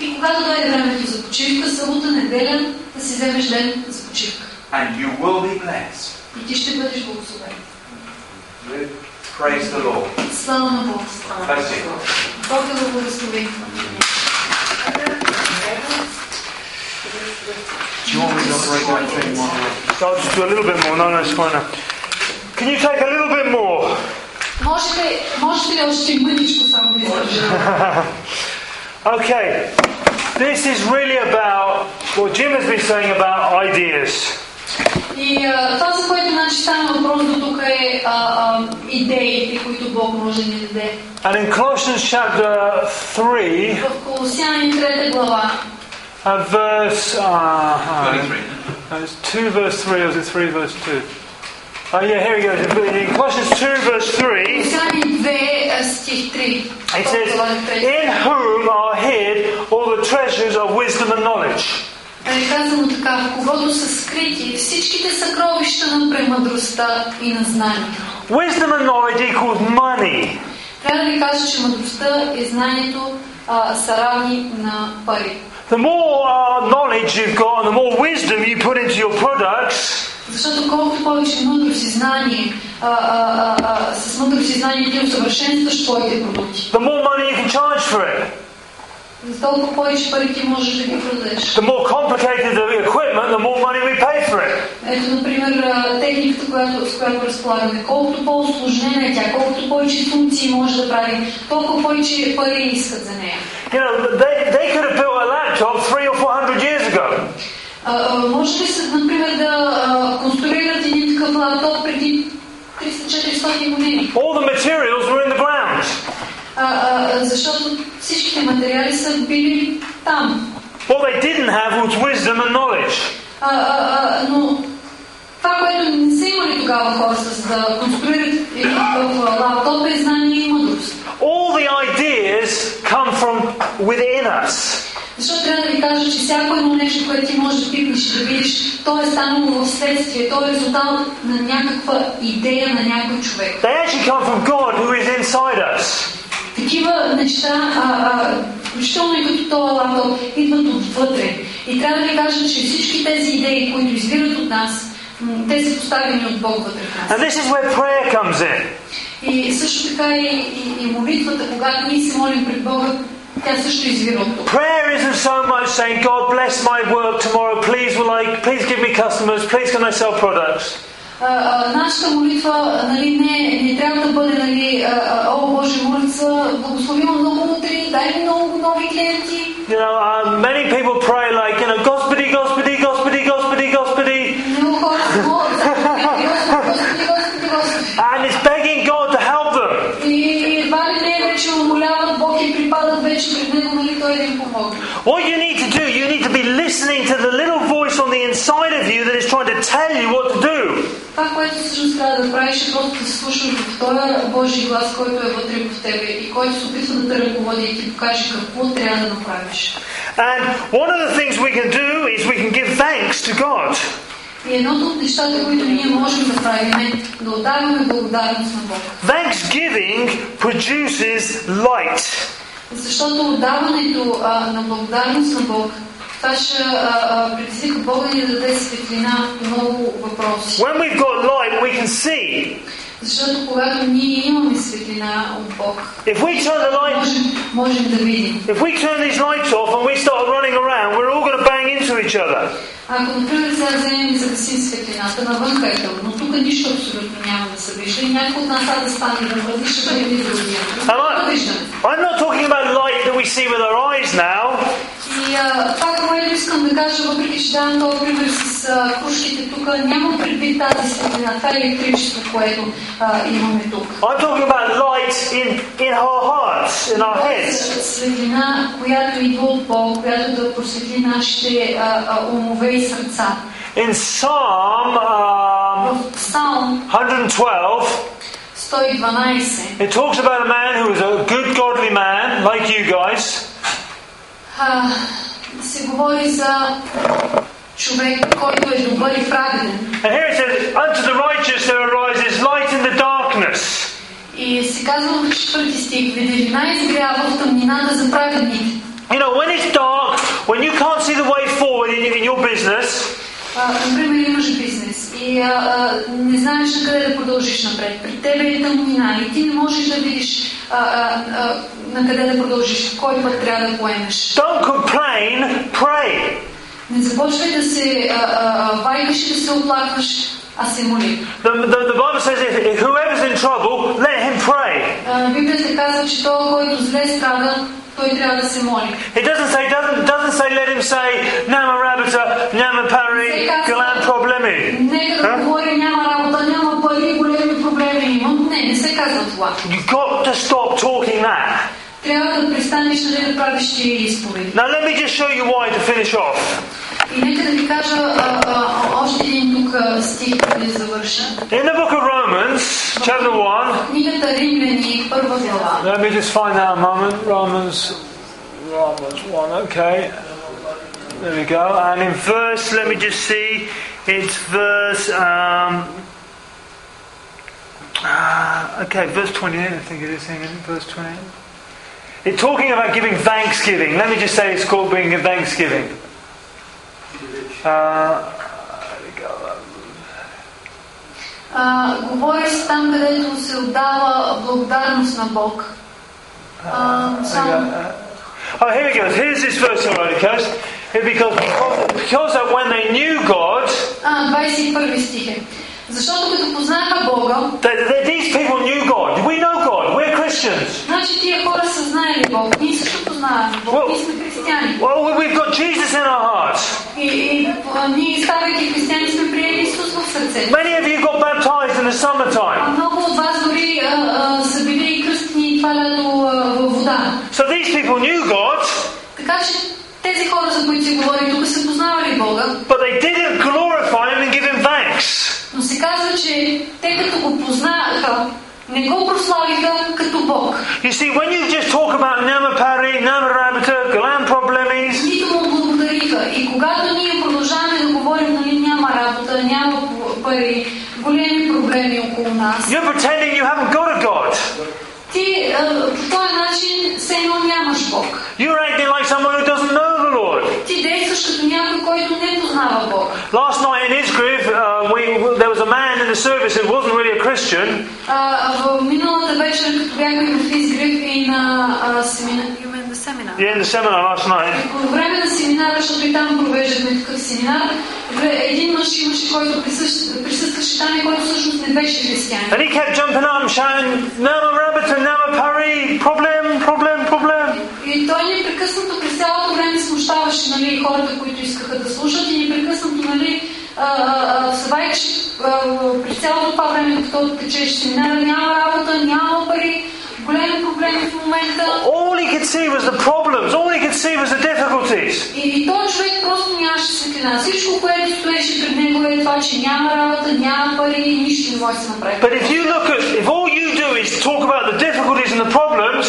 И когато дойде времето за почивка, събота, неделя, да си вземеш ден за почивка. And you will be blessed. И ти ще бъдеш благословен. Praise the Lord. Слава на Бога. That's it. Бог да го благослови. Do you want me to operate that thing while I'll just do a little bit more. No, no, it's fine now. Can you take a little bit more? Можете, можете ли още мъничко само да издържите? Okay. This is really about what Jim has been saying about ideas. И а, това, за което значи стана въпрос до тук е а, а, идеите, които Бог може да ни даде. And in Colossians chapter 3, В Колосяни 3 глава, uh, verse. Uh, 33. uh, it's 2 verse 3, or is it 3 verse 2? Oh, yeah, here he goes. In Colossians 2 verse 3, Колосяни 2 а, стих 3. it says, Глава 3. In whom are hid all the treasures of wisdom and knowledge. Е казано така, в когото са скрити всичките съкровища на премъдростта и на знанието. Wisdom and knowledge equals money. Трябва да ви кажа, че мъдростта и знанието а, са равни на пари. The more uh, knowledge you've got and the more wisdom you put into your products, Защото колкото повече мъдрост и знание, а, а, а, а, с мъдрост и знание ти усъвършенстваш твоите продукти. the more money you can charge for it. The more complicated the equipment, the more money we pay for it. Ето, например, техниката, която, с която разполагаме. Колкото по-осложнена е тя, колкото повече функции може да прави, толкова повече пари искат за нея. You know, they, they could have built a laptop three or four hundred years ago. Може ли се, например, да конструират един такъв лаптоп преди 300-400 години? All the materials were in the ground. А, а, защото всичките материали са били там. What they didn't have was wisdom and knowledge. А, а, а, но това, което не са имали тогава хората, за да конструират лаптоп е знание и мъдрост. All the ideas come from within us. Защото трябва да ви кажа, че всяко едно нещо, което ти можеш да пипнеш и да видиш, то е станало в следствие, то е резултат на някаква идея на някой човек. They actually come from God who is inside us. Такива неща, а, а, включително и като този лаптоп, идват отвътре. И трябва да ви кажа, че всички тези идеи, които извират от нас, м, те са поставени от Бог вътре в нас. And this is where prayer comes in. И също така и, и, и молитвата, когато ние се молим пред Бога, тя също извира от тук. Prayer isn't so much saying, God bless my work tomorrow, please will I please give me customers, please can I sell products. А, а, нашата молитва нали, не, не трябва да бъде нали, а, а, О Боже, моля се, благословим много утре, дай ми много нови клиенти. You know, uh, many people pray like, you know, Господи, Господи, Господи, Господи, Господи, Много хора се молят, Господи, Господи, Господи, Господи. and it's begging God to help them. И едва ли не вече умоляват Бог и припадат вече пред Него, нали Той да им помогне. What you need to do, you need to be listening to the little voice on the inside of you that is trying to tell you what to do. Това, което всъщност трябва да правиш е просто да се слушаш в този Божий глас, който е вътре в тебе и който се опитва да те ръководи и ти покаже какво трябва да направиш. And one of the things we can do is we can give thanks to God. И едното от нещата, които ние можем да правим е да отдаваме благодарност на Бог. Thanksgiving produces light. Защото отдаването а, на благодарност на Бог, това ще а, а, предизвика Бога ни да даде светлина по много въпроси. When we've got light, we can see. Защото когато ние имаме светлина от Бог, If we turn the light, можем, можем да видим. if we turn these lights off and we start running around, we're all going to bang into each other. Ако, например, сега вземем и загасим светлината, навънка е тъмно, тук нищо абсолютно няма да се вижда и някой от нас а да стане да върви, ще бъде и другия. I'm not talking about light that we see with our eyes now. И а, това, което искам да кажа, въпреки че давам този пример с а, кружките тук, нямам предвид тази светлина, това е електричество, което а, имаме тук. I'm talking about light in, in our hearts, in our heads. Светлина, която идва от Бог, която да просветли нашите а, а, умове и сърца. In Psalm um, В Псалм 112, 112 it talks about a man who was a good, godly man, like you guys. а, се говори за човек, който е добър и праведен. And here it says, Unto the righteous there arises light in the darkness. И се казва в четвърти стих, виделина изгрява в тъмнината за праведните. You know, when it's dark, when you can't see the way forward in, in your business, А, например, имаш бизнес и а, а, не знаеш на къде да продължиш напред. При тебе е тъмнина и ти не можеш да видиш а, а, а, на къде да продължиш, кой път трябва да поемеш. don't complain, pray. Не започвай да се а, а, а, вайкаш и да се оплакваш, а се моли. The, the, the Bible says if, if whoever's in trouble, let him pray. А, Библията казва, че той, който зле страда, He doesn't say doesn't doesn't say let him say nama rabita, nama pari, galam problemi. Huh? You've got to stop talking that. Now let me just show you why to finish off. In the book of Romans, chapter 1, let me just find out a moment. Romans, Romans 1, okay. There we go. And in verse, let me just see, it's verse. Um, uh, okay, verse 28, I think it is, verse 28. It's talking about giving thanksgiving. Let me just say it's called being a thanksgiving. А, говори се там, където се отдава благодарност на Бог. А, само, Uh, oh, here he goes. Here's this verse already, Coast. Here because, because that when they knew God, а, 21 стих е. Защото като познаха Бога, they, they, these people knew God. We know God. We're Christians. значи тия хора са знаели Бог. Ние също познаваме Бог. Ние сме християни. Well, we've got Jesus in our hearts. И, и а, ние, ставайки християни, сме приели Исус в сърцето. Many of you got baptized in the А summertime. много от вас дори а, а, са били и кръстни това лято а, във вода. So these people knew God, Така че тези хора, за които се говори тук, са познавали Бога, but they didn't glorify Him and give Him thanks. но се казва, че те като го познаха, Не го прославиха като Бог. You see, when you just talk about Namapari, Namarabata, Galam Problemis, Нито му благодариха. И когато ние продължаваме да говорим, нали, няма работа, няма пари, големи проблеми около нас, you're pretending you haven't got a God. ти по този начин все едно нямаш Бог. You're acting like someone who doesn't know the Lord. Ти действаш като някой, който не познава Бог. Last night in service who wasn't really a Christian, seminar? yeah, in the seminar last night. по време на семинара, защото и там провеждахме такъв семинар, един мъж имаше, който присъстваше там и който всъщност не беше християнин. And he kept jumping up and shouting, Nama Rabata, Nama Pari, problem, problem, problem. И той непрекъснато през цялото време смущаваше нали, хората, които искаха да слушат и непрекъснато нали, а, а, през цялото това време, докато течеше семинара, няма работа, няма пари, големи проблеми в момента. All he could see was the problems. All he could see was the difficulties. И, този човек просто нямаше светлина. Всичко, което стоеше пред него е това, че няма работа, няма пари нищо не може да се направи. But if you look at, if all you do is talk about the difficulties and the problems,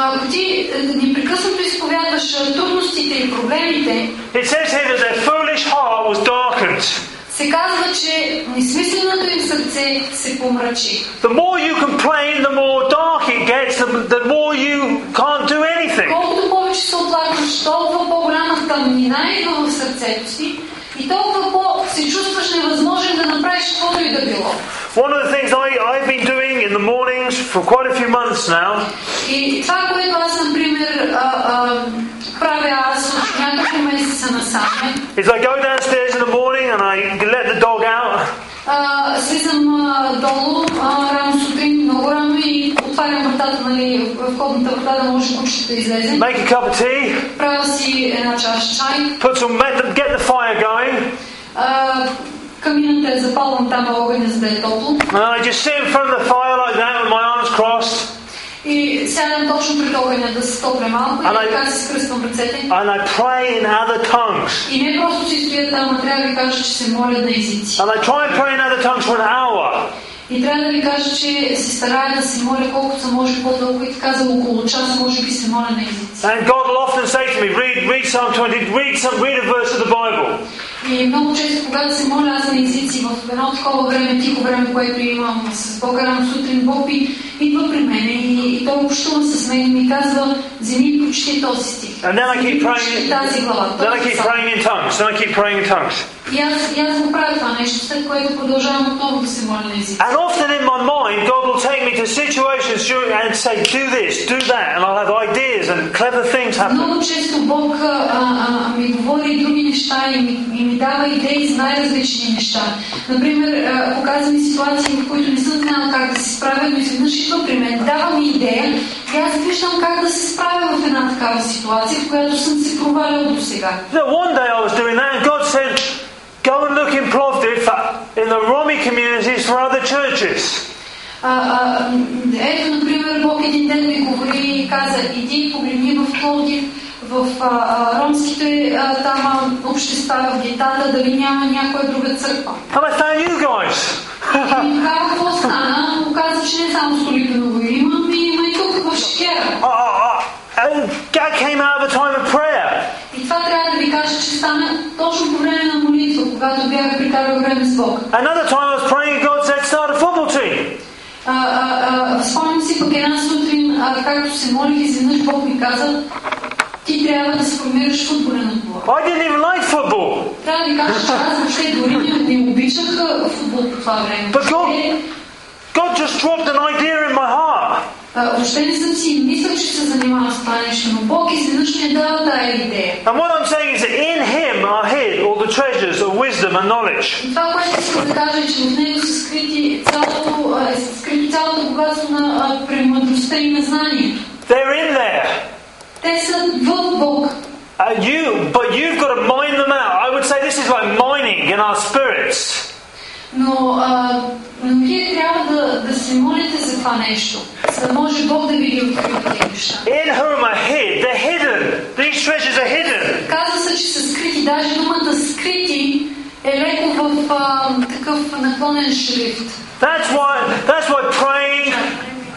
Ако ти непрекъснато изповядваш трудностите и проблемите, it says here that their foolish heart was darkened. се казва, че несмисленото им сърце се помрачи. The more you complain, the more dark it gets, the, the more you can't do anything. Колкото повече се оплакваш, толкова по-голяма тъмнина идва в сърцето си и толкова по се чувстваш невъзможен да направиш каквото и да било. One of the things I, I've been doing in the mornings for quite a few months now И това, което аз, например, а, а, правя аз от няколко месеца насаме, is I go downstairs in the morning and I let the dog out а, слизам а, долу а, рано make a cup of tea, Правя си една чаша чай, put some, get the, get the fire going, а, камината е запалвам там огъня, за да е топло. and I just sit in front of the fire like that with my arms crossed, И сядам точно пред огъня да се топля малко и Ама- така си скръствам ръцете. and I pray in other tongues. И не просто си стоя там, а трябва да ви кажа, че се моля на езици. And I try and pray in other tongues for an hour. И трябва да ви кажа, че се старая да се моля колкото се може по-дълго и така за около час, може би се моля на езици. And God will often say to me, read, read Psalm 20, read, some, read a verse of the Bible. И много често, когато се моля аз на езици в едно такова време, тихо време, което имам с Бога рано сутрин, Бог ми идва при мен и, и той общува с мен и ми казва, вземи и прочети този стих. And then I keep praying, тази глава. then I keep praying in tongues, then I keep praying in tongues. И аз, и аз го правя това нещо, след което продължавам отново да се моля на езици. And often in my mind, God will take me to situations and say, "Do this, do that," and I'll have ideas and clever things happen. Now, one day I was doing that, and God said, "Go and look in Plovdiv." in the Romy communities for other churches. А, а, м, ето, например, Бог един ден ми говори и каза, иди и погледни в Пловдив, в а, а, ромските а, там а, общества, в гетата, дали няма някоя друга църква. And I found you guys. И тогава какво стана? Оказа, че не само Столипиново има, ми има и тук в Шикера. Uh, uh, and that came out of a time of prayer. И това трябва да ви кажа, че стана точно по време на Another time I was praying, and God said, start a football team. А, а, а, спомням си пък една сутрин, а, както се молих, изведнъж Бог ми каза, ти трябва да сформираш футболен отбор. I didn't even like football. Трябва да ви кажа, че аз въобще дори не, не обичах а, футбол по това време. But God- Въобще, God just dropped an idea in my heart. а, въобще не съм си мислил, че се занимавам с това нещо, но Бог изведнъж ми е дал тая идея. And what I'm saying is that in Him are hid all the treasures of wisdom and knowledge. И това, което искам да кажа е, че в него са скрити цялото, а, е скрито цялото богатство на а, премъдростта и на знание. They're in there. Те са в Бог. And you, but you've got to mine them out. I would say this is like mining in our spirits. Но, а, но вие трябва да, да се молите за това нещо, за да може Бог да ви ги открие тези неща. In whom are hid. They're hidden. These treasures are hidden. Казва се, че са скрити. Даже думата скрити е леко в а, такъв наклонен шрифт. That's why. That's why praying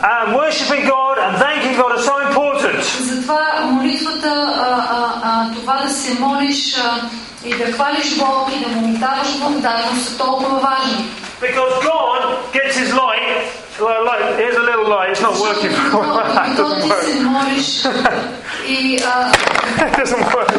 and worshiping God and thanking God are so important. Затова молитвата, а, а, а, това да се молиш а, и да хвалиш Бог и да му даваш благодарност са толкова важни. Because God gets His light. Like, like, here's a little light. It's not working. it Докато doesn't ти work. се молиш и, а, It doesn't work.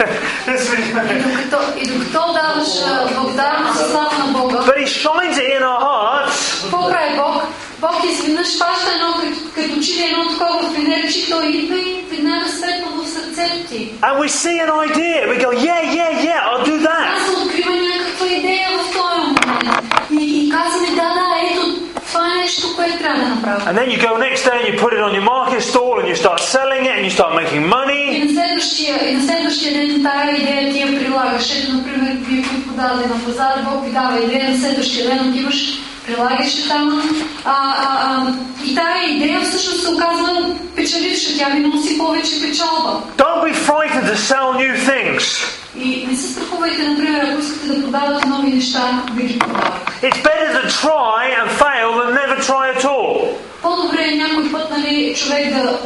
This и, is- докато, и докато даваш а, благодарност и слава на Бога, but He shines it in our hearts. какво прави Бог? Бог изведнъж фаща едно, като, като че ли едно такова фенерче, той идва и веднага светва в сърцето ти. And we see an idea. We go, yeah, yeah, yeah, I'll do that. Аз се открива някаква идея в този момент. И, и казваме, да, да, ето, това е Нещо, което трябва да направя. And then you go next day and you put it on your market stall and you start selling it and you start making И money. на следващия, и на следващия ден тая идея ти я прилагаш. Ето, например, вие ви подавате на пазар, Бог ви дава идея, на следващия ден отиваш, прилагаше там. А, а, а, и тая идея всъщност се оказва печеливша. Тя ви носи повече печалба. Don't be frightened to sell new things. И не се страхувайте, например, ако искате да продавате нови неща, да ги продавате. It's better to try and fail than never try at all. По-добре е някой път нали, човек да,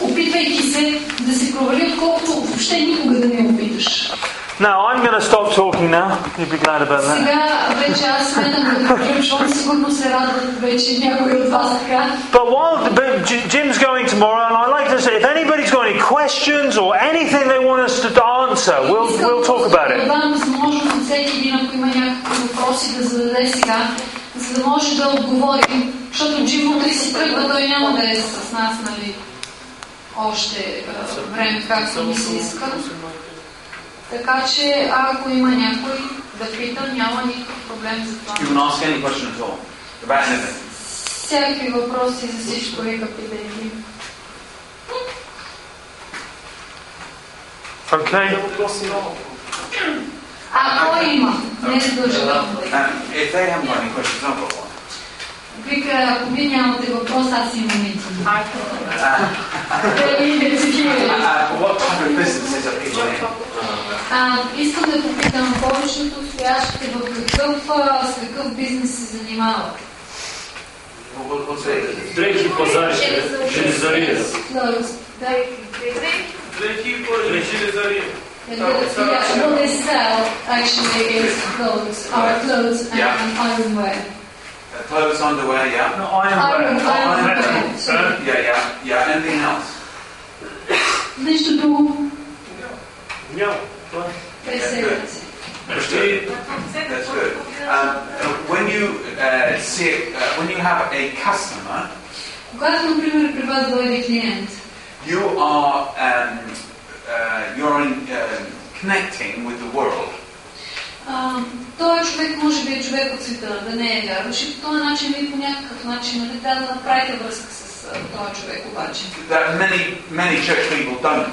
опитвайки се, да се провали, отколкото въобще никога да не опиташ. Now, I'm going to stop talking now. You'll be glad about that. Сега вече аз сметам да приключвам, сигурно се радват вече някои от вас така. But while but J- Jim's going tomorrow, and I'd like to say, if anybody's got any questions or anything they want us to answer, we'll, Искам we'll talk about Да it. дам възможност на всеки един, ако има някакви въпроси, да зададе сега, за да може да отговорим. Защото Джим утре си тръгва, той няма да е с нас, нали, още а, време, както ми се иска. Така че, ако има някой да пита, няма никакъв проблем за това. You can ask any question at all about anything. Всякакви въпроси за всичко, вика питайте. Okay? А, кой има? Не е задължително. Um, if they haven't got any questions, I've got one. Вика, ако вие нямате въпрос, аз имам един. Не цитирали? Uh, what type of businesses are people in? А, искам да попитам повечето стоящите в какъв, а, с какъв бизнес се занимават? What, what- what's it? Дрехи пазарите, железария. Clothes. Да. Дрехи по железария. Yeah, what they sell actually is clothes, our clothes and Yeah. ironware. Uh, clothes, underwear, yeah. No, Iron, ironware. So, Yeah, yeah, yeah. Anything else? Нещо друго. Няма. Това е. Те седят. Почти That's good. Um, when you uh, see, uh, when you have a customer, Когато, например, при вас дойде клиент, you are um, uh, you're in, uh, connecting with the world. а, този човек може би е човек от света, да не е вярващ и по този начин вие по някакъв начин нали, трябва да направите връзка с а, този човек обаче. That many many church people don't.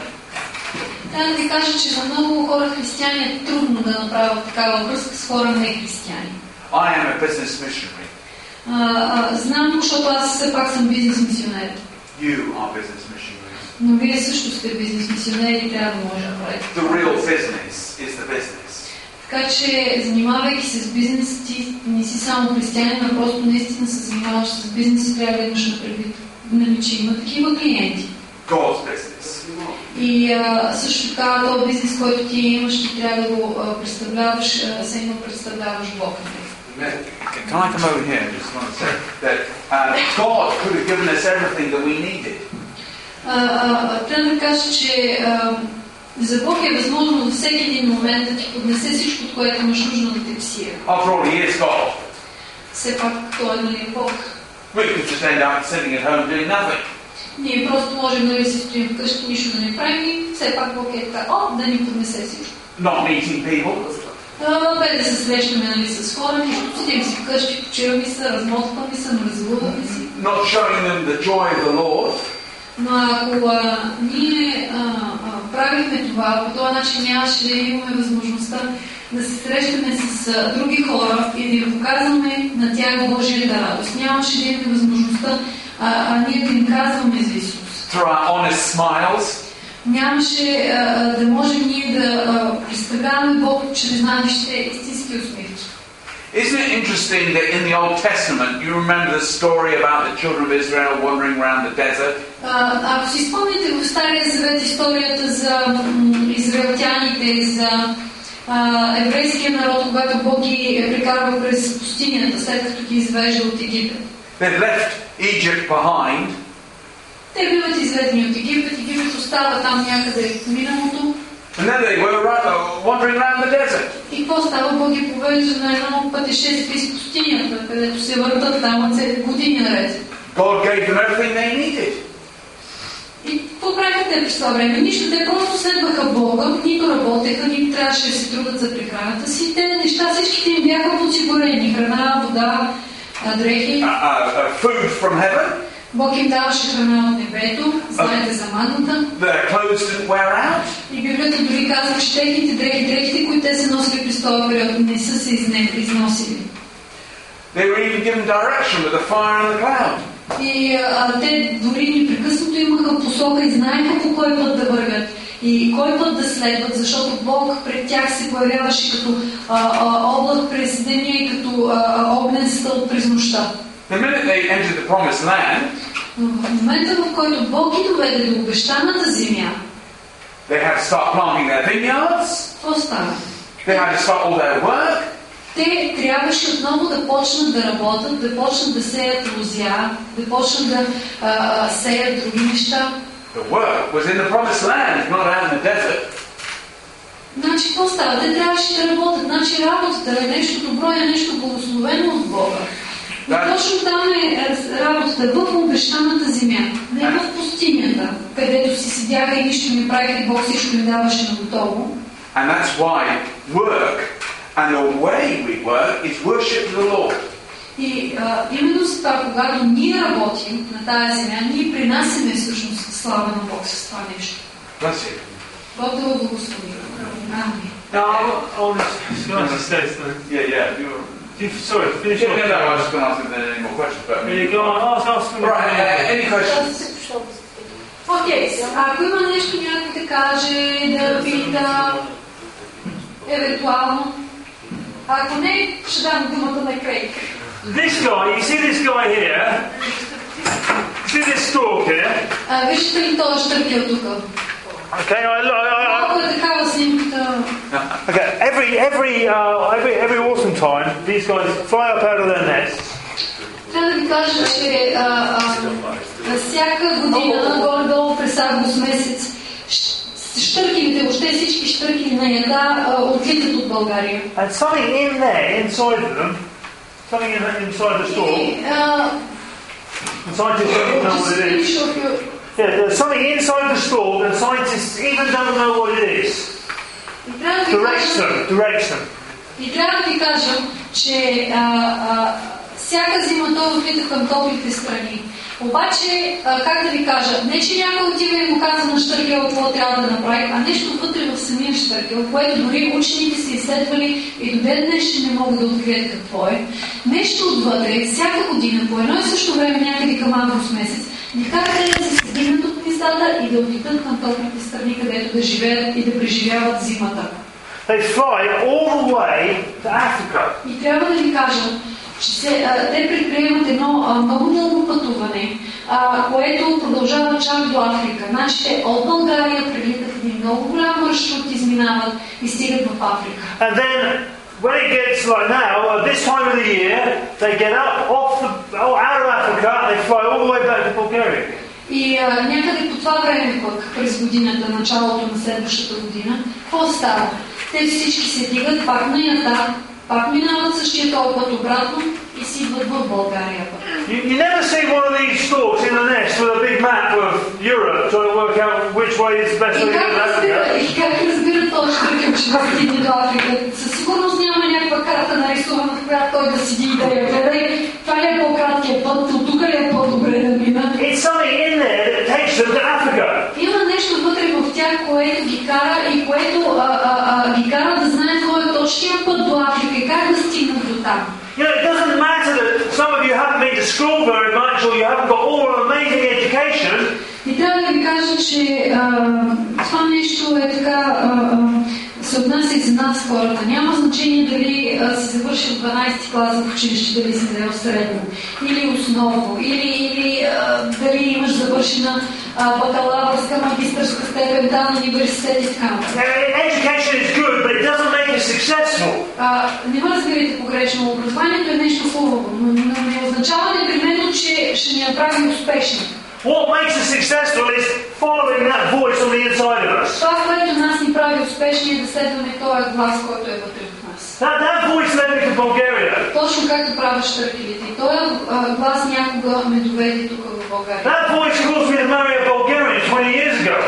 Трябва да ви кажа, че за много хора християни е трудно да направят такава връзка с хора не християни. I am a business missionary. А, а, знам, защото аз все пак съм бизнес мисионер. You are business missionaries. Но вие също сте бизнес мисионери и трябва да може да правите. The real business is the business. Така че, занимавайки се с бизнес, ти не си само християнин, а просто наистина се занимаваш с бизнес и трябва да имаш на предвид, нали, че има такива клиенти. God's business. И а, също така, този бизнес, който ти имаш, ти трябва да го представляваш, все едно представляваш Бог. нали? Can I come over here and just want to say that uh, God could have given us everything that we needed. Трябва да кажа, че за Бог е възможно във всеки един момент да ти поднесе всичко, което имаш нужда да те псия. After all, He is God. Все пак Той е нали, Бог. We could just end up sitting at home doing nothing. Ние просто можем да си стоим вкъщи, нищо да не правим и все пак Бог е така, о, да ни поднесе всичко. Not meeting people. А, Без да се срещаме нали, с хора, нищо, седим си вкъщи, почиваме се, размотваме се, мразуваме си. Not showing them the joy of the Lord. Но ако а, ние а, а, правихме това, по този начин нямаше да имаме възможността да се срещаме с а, други хора и да им показваме на тях Божията радост. Нямаше да имаме възможността а, а, ние да им казваме за Исус. Through our honest smiles. Нямаше а, а, да можем ние да а, представляваме Бог чрез нашите истински усмивки. Isn't it interesting that in the Old Testament you remember the story about the children of Israel wandering around the desert? А, ако си спомните в Стария Завет историята за м, израелтяните, за а, еврейския народ, когато Бог ги е прекарва през пустинята, след като ги извежда от Египет. They'd left Egypt behind Те биват изведени от Египет, Египет остава там някъде в миналото. and then they were uh, wandering around the desert. И какво става? Бог ги повежда на едно пътешествие из пустинята, където се въртат там цели години наред. God gave them everything they needed. И какво правиха те през това време? Нищо, те просто следваха Бога, нито работеха, нито трябваше да се трудат за прехраната си. Те неща всичките им бяха подсигурени. Храна, вода, дрехи. Uh, uh, food from heaven. Бог им даваше храна от небето, знаете за манната. Their clothes didn't wear out. И Библията дори казва, че техните дрехи, дрехите, които те са носили през този период, не са се износили. They were even given direction with the fire and the cloud. И а, те дори непрекъснато имаха посока и знаеха по кой път да вървят и кой път да следват, защото Бог пред тях се появяваше като а, а, облак през деня и като а, огнен стълб през нощта. The minute they entered the promised land, Но в момента, в който Бог ги доведе до обещаната земя, they had to start planting their vineyards. какво стана? They had to start all their work. Те трябваше отново да почнат да работят, да почнат да сеят лозя, да почнат да а, сеят други неща. The work was in the promised land, not out in the desert. Значи, какво става? Те трябваше да работят. Значи, работата е нещо добро, е нещо благословено от Бога. И Да. точно там е е, работата, в обещаната земя, не в пустинята, където си седяха и нищо не правиха и Бог всичко им даваше на готово. And that's why work and the way we work is worship the Lord. И а, именно за това, когато ние работим на тази земя, ние принасяме всъщност слава на Бог с това нещо. You. Бог да го благослови. Амин. Now, I want to say something. Yeah, yeah. You're... You- Sorry, finish Yeah, your no, no, I was just going to ask if there are any more questions. But... There you go on, ask, ask them. Right, uh, any questions? Окей, ако има нещо някой да каже, да пита, евентуално. Ако не, ще дам думата на Крейг. This guy, you see this guy here? See this stork here? Виждате този штъркел тук? Okay, I, I, I, okay. Every every uh, every every autumn time, these guys fly up out of their nests. Трябва oh. въобще всички штъркили на яда отлитат от България. And something in there, inside them, something in, inside the stalk. И, а, The scientists don't know what it is. just finish off your- Yeah, there's something inside the stalk, and scientists even don't know what it is. И трябва да ви Directs кажа, them, directs them. И трябва да ви кажа, че а, а, всяка зима той отлита към топлите страни. Обаче, а, как да ви кажа, не че някой отива и му казва на Штъркел какво трябва да направи, а нещо вътре в самия Штъркел, което дори учените са изследвали и до ден днес не могат да открият какво е. Нещо отвътре, всяка година, по едно и също време, някъде към август месец, ни кара те да се стигнат от гнездата и да отлитат към топлите страни, където да живеят и да преживяват зимата. They fly all the way to Africa. И трябва да ви кажа, че се, а, те предприемат едно а, много дълго пътуване, а, което продължава чак до Африка. Значи от България прелитат един много голям маршрут, изминават и стигат в Африка. And then, when it gets like now, at this time of the year, they get up off the, oh, out of Africa they fly all the way back to Bulgaria. И а, някъде по това време пък, през годината, началото на следващата година, какво става? Те всички се дигат пак на ята, пак минават същия път обратно и си идват в България. You, you never see one of these storks in a nest with a big map of Europe trying to work out which way is the best way to Africa. и как разбира този штъркел, че да стигне до Африка? Със сигурност няма някаква карта нарисувана, в която той да седи и да я гледа. Това ли е по-краткият път, от тук ли е по-добре да мина? It's something in there that takes them to Africa. Има нещо вътре в тях, което ги кара и което а, а, а, ги кара да знаят кой е точният път до Африка и как да стигнат до там. You know, it doesn't matter that some of you haven't been to school very much or you haven't got all an amazing education. И трябва да ви кажа, че а, това нещо е така, а, а, се отнася и за нас хората. Няма значение дали а, си завършил 12 клас в училище, дали си взел средно, или основно, или, или а, дали имаш завършена а, бакалавърска, магистърска степен, там на университет и така you successful. А, не ме разбирайте погрешно, образованието е нещо хубаво, но, но не означава непременно, че ще ни направи успешни. What makes us successful is following that voice on the inside of us. Това, което нас ни прави успешни е да следваме този глас, който е вътре в нас. That, that voice led me to Bulgaria. Точно както правят штъркелите. И този а, глас някога ме доведе тук в България. That voice caused me to marry a Bulgarian 20 years ago.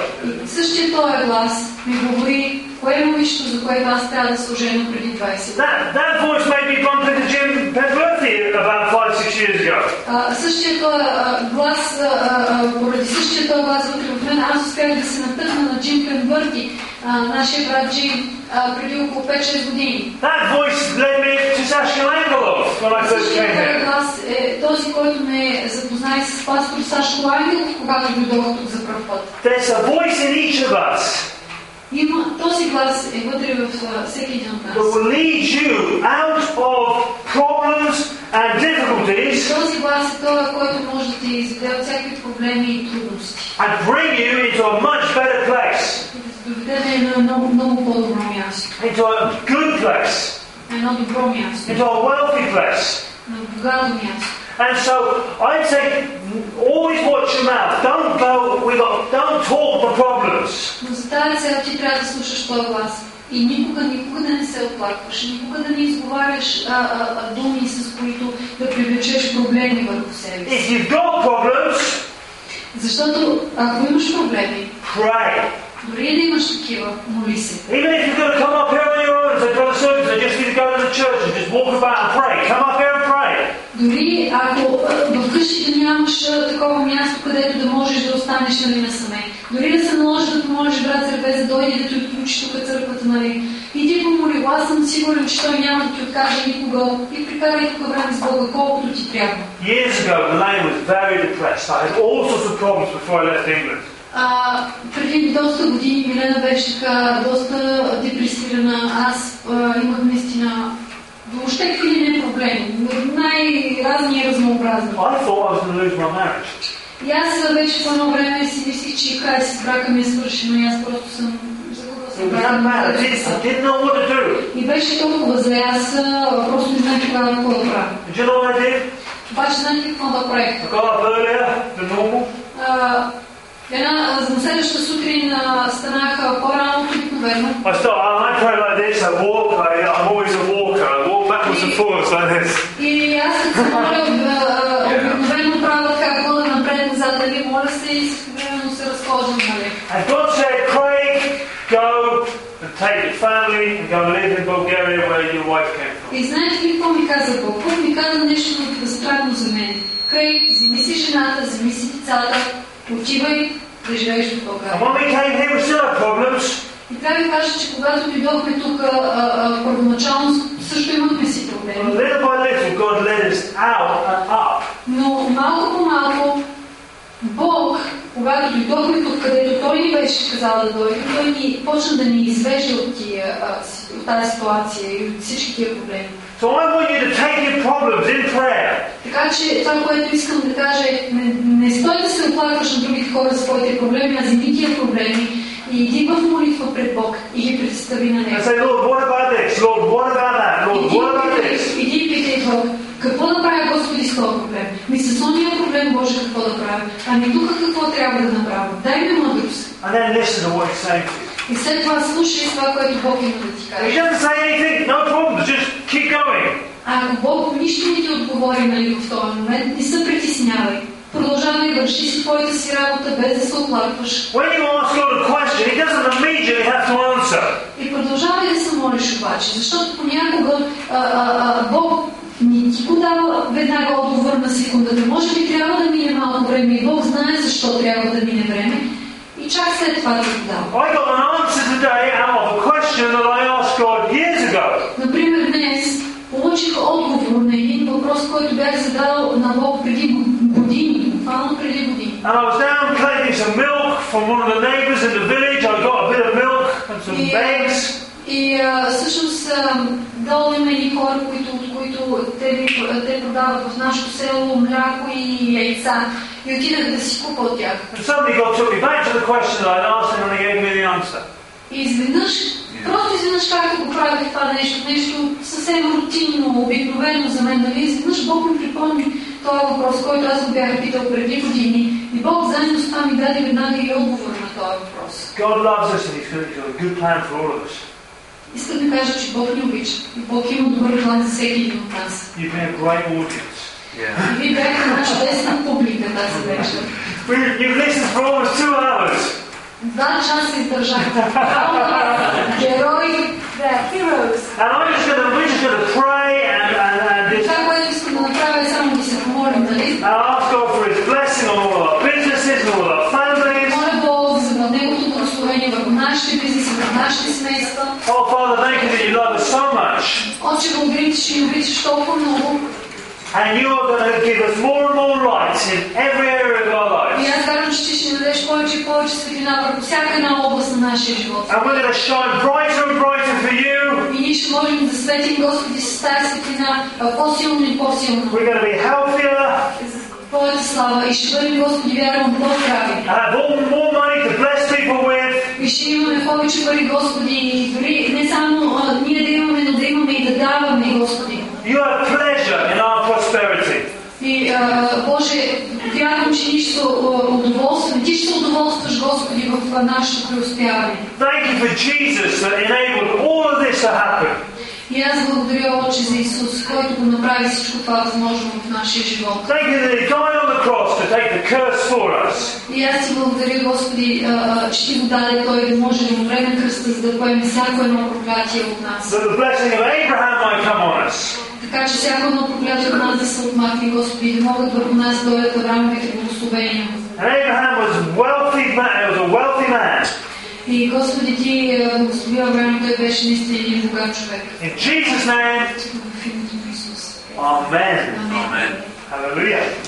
И същия този глас ми говори кое е момичето, за което аз трябва да се оженя преди 20 години. That, that voice made me bump into Jim Penberthy About five, six years ago. А, същия този а, глас, а, а, поради същия този глас вътре в мен, аз успях да се натъкна на Джим Пенбърти, а, нашия брат Джим, а, преди около 5-6 години. That voice led me to Sasha Angelov when I first came here. глас е този, който ме запознай с пастор Сашко Ангелов, когато дойдох тук за първ път. There's a voice in each of us Има, този глас е вътре в всеки един от that нас. will lead you out of problems and difficulties Този глас е този, който може да те изведе от всякакви проблеми и трудности. and bring you into a much better place, И да те доведе на едно много, много по-добро място. into a good place, На едно добро място. into a wealthy place. На богато място. And so I'd say always watch your mouth. Don't go we got don't talk the problems. Но за тази цел ти трябва да слушаш този глас. И никога, никога да не се оплакваш, никога да не изговаряш а, а, а, думи, с които да привлечеш проблеми върху себе си. If you've got problems, Защото ако имаш проблеми, pray. дори да имаш такива, моли се. Even if you're going to come up here on your own and say, Brother Sergeant, I just need to go to the church and just walk about and pray. Come up here and pray. Дори ако а, в къщите нямаш а, такова място, където да можеш да останеш нали, насаме. Дори да се наложи да помолиш брат Сърбе да дойде да ти отключи тук църквата, нали. И ти помоли, аз съм сигурен, че той няма да ти откаже никога. И прикарай тук време с Бога, колкото ти трябва. Years ago, Elaine was very depressed. I had all sorts of problems before I left England. А, преди доста години Милена беше така доста депресирана. Аз а, имах наистина въобще какви не проблеми. Най-разни и разнообразни. I thought I was going to lose my marriage. И аз вече по едно време си мислих, че край с брака ми е свършено и аз просто съм. И беше толкова зле, аз просто не знаех тогава какво да правя. Обаче знаете ли какво да правих? Една на следващата сутрин станах по-рано обикновено. I start, I pray like this, I walk, I, I'm always a walker. I backwards and forwards like this. И аз като се моля, а, а, обикновено правя така, хода напред-назад, нали, моля се и временно се разхождам, нали. And God said, Craig, go and take your family and go live in Bulgaria where your wife came from. И знаете ли какво ми каза Бог? Бог ми каза нещо странно за мен. Крей, вземи си жената, вземи си децата, отивай да живееш в And България. when we came here, we still had problems. И трябва да ви кажа, че когато дойдохме тук, първоначално също имахме си проблеми. and up. Но малко по малко Бог, когато дойдохме тук, където Той ни беше казал да дойдем, Той ни почна да ни извежда от, тия, от тази ситуация и от всички тия проблеми. So I want you to take your problems in prayer. Така че това, което искам да кажа е, не, не стой да се оплакваш на другите хора за своите проблеми, а вземи тия проблеми и иди в молитва пред Бог и ги представи на And Него. say, Lord, what about this? Lord, what about that? Lord, Иди, what about питай, this? иди питай Бог, какво да правя Господи с този проблем? Ми с ония проблем, Боже, какво да правя? Ами тук какво трябва да направя? Дай ми мъдрост. And then listen to what he's saying to you. И след това слушай това, което Бог има да ти He каже. doesn't say anything, no problems, just keep going. А ако Бог нищо не ти отговори нали, в този момент, не се притеснявай. Продължавай, върши си твоята си работа, без да се оплакваш. И продължавай да се молиш обаче, защото понякога а, а, а, Бог не ти го дава веднага отговор на секундата. Може би трябва да мине малко време и Бог знае защо трябва да мине време. И чак след това да го дава. Например, днес получих отговор на един въпрос, който бях задал на Бог преди години, буквално преди години. And I was down collecting some milk from one of the neighbours in the village. I got a bit of milk and some Yeah. eggs. И а, всъщност долу има едни хора, които, от които те, те продават в нашето село мляко и яйца. И отидах да си купа от тях. And suddenly God took me back to the question that I'd asked him and he gave me the answer. И изведнъж, просто изведнъж както го правих това нещо, нещо съвсем рутинно, обикновено за мен, нали? Изведнъж Бог ми припомни този въпрос, който аз го бях питал преди години. И Бог заедно с това ми даде веднага и отговор на този въпрос. God loves us and he's got a good plan for all of us. Искам да кажа, че Бог ни обича. И Бог има добър план за всеки един от нас. You've been a great audience. Yeah. И вие бяхте една чудесна публика тази вечер. You've listened for almost two hours. That czasy is the heroes. And I'm just going to, we're just going to pray and, and, and just... Ask God for His blessing on all our businesses and all our families. Molim Oh Father, thank you that you love us so much. And you are going to give us more and more light in every area of our И lives. аз вярвам, че ти ще дадеш повече и повече светлина върху всяка една област на нашия живот. And we're going to shine brighter and brighter for you. И ние ще можем да светим Господи с тази светлина по-силно и по-силно. We're going to be healthier, Твоята слава и ще бъдем, Господи, вярвам, по-здрави. have all, more money to bless people with. И ще имаме повече пари, Господи, и дори не само ние да имаме, но да имаме и да даваме, Господи. You have pleasure in our prosperity. И, а, Боже, вярвам, че ние ще се а, удоволстваме. Ти ще се удоволстваш, Господи, в а, нашето преуспяване. Thank you for Jesus that enabled all of this to happen. И аз благодаря, Отче, за Исус, който го направи всичко това възможно в нашия живот. Thank you that He died on the cross to take the curse for us. И аз ти благодаря, Господи, а, а, че ти го даде Той да може да умре на кръста, за да поеме всяко едно проклятие от нас. Така че всяко едно проклятие от нас да се отмахне, Господи, да могат върху нас да дойдат Авраамовите благословения. And Abraham was wealthy man, he was a wealthy man. И Господи, ти а, благослови Авраам, той беше наистина един богат човек. In Jesus' name, В името на Исус. Amen. Amen. Hallelujah.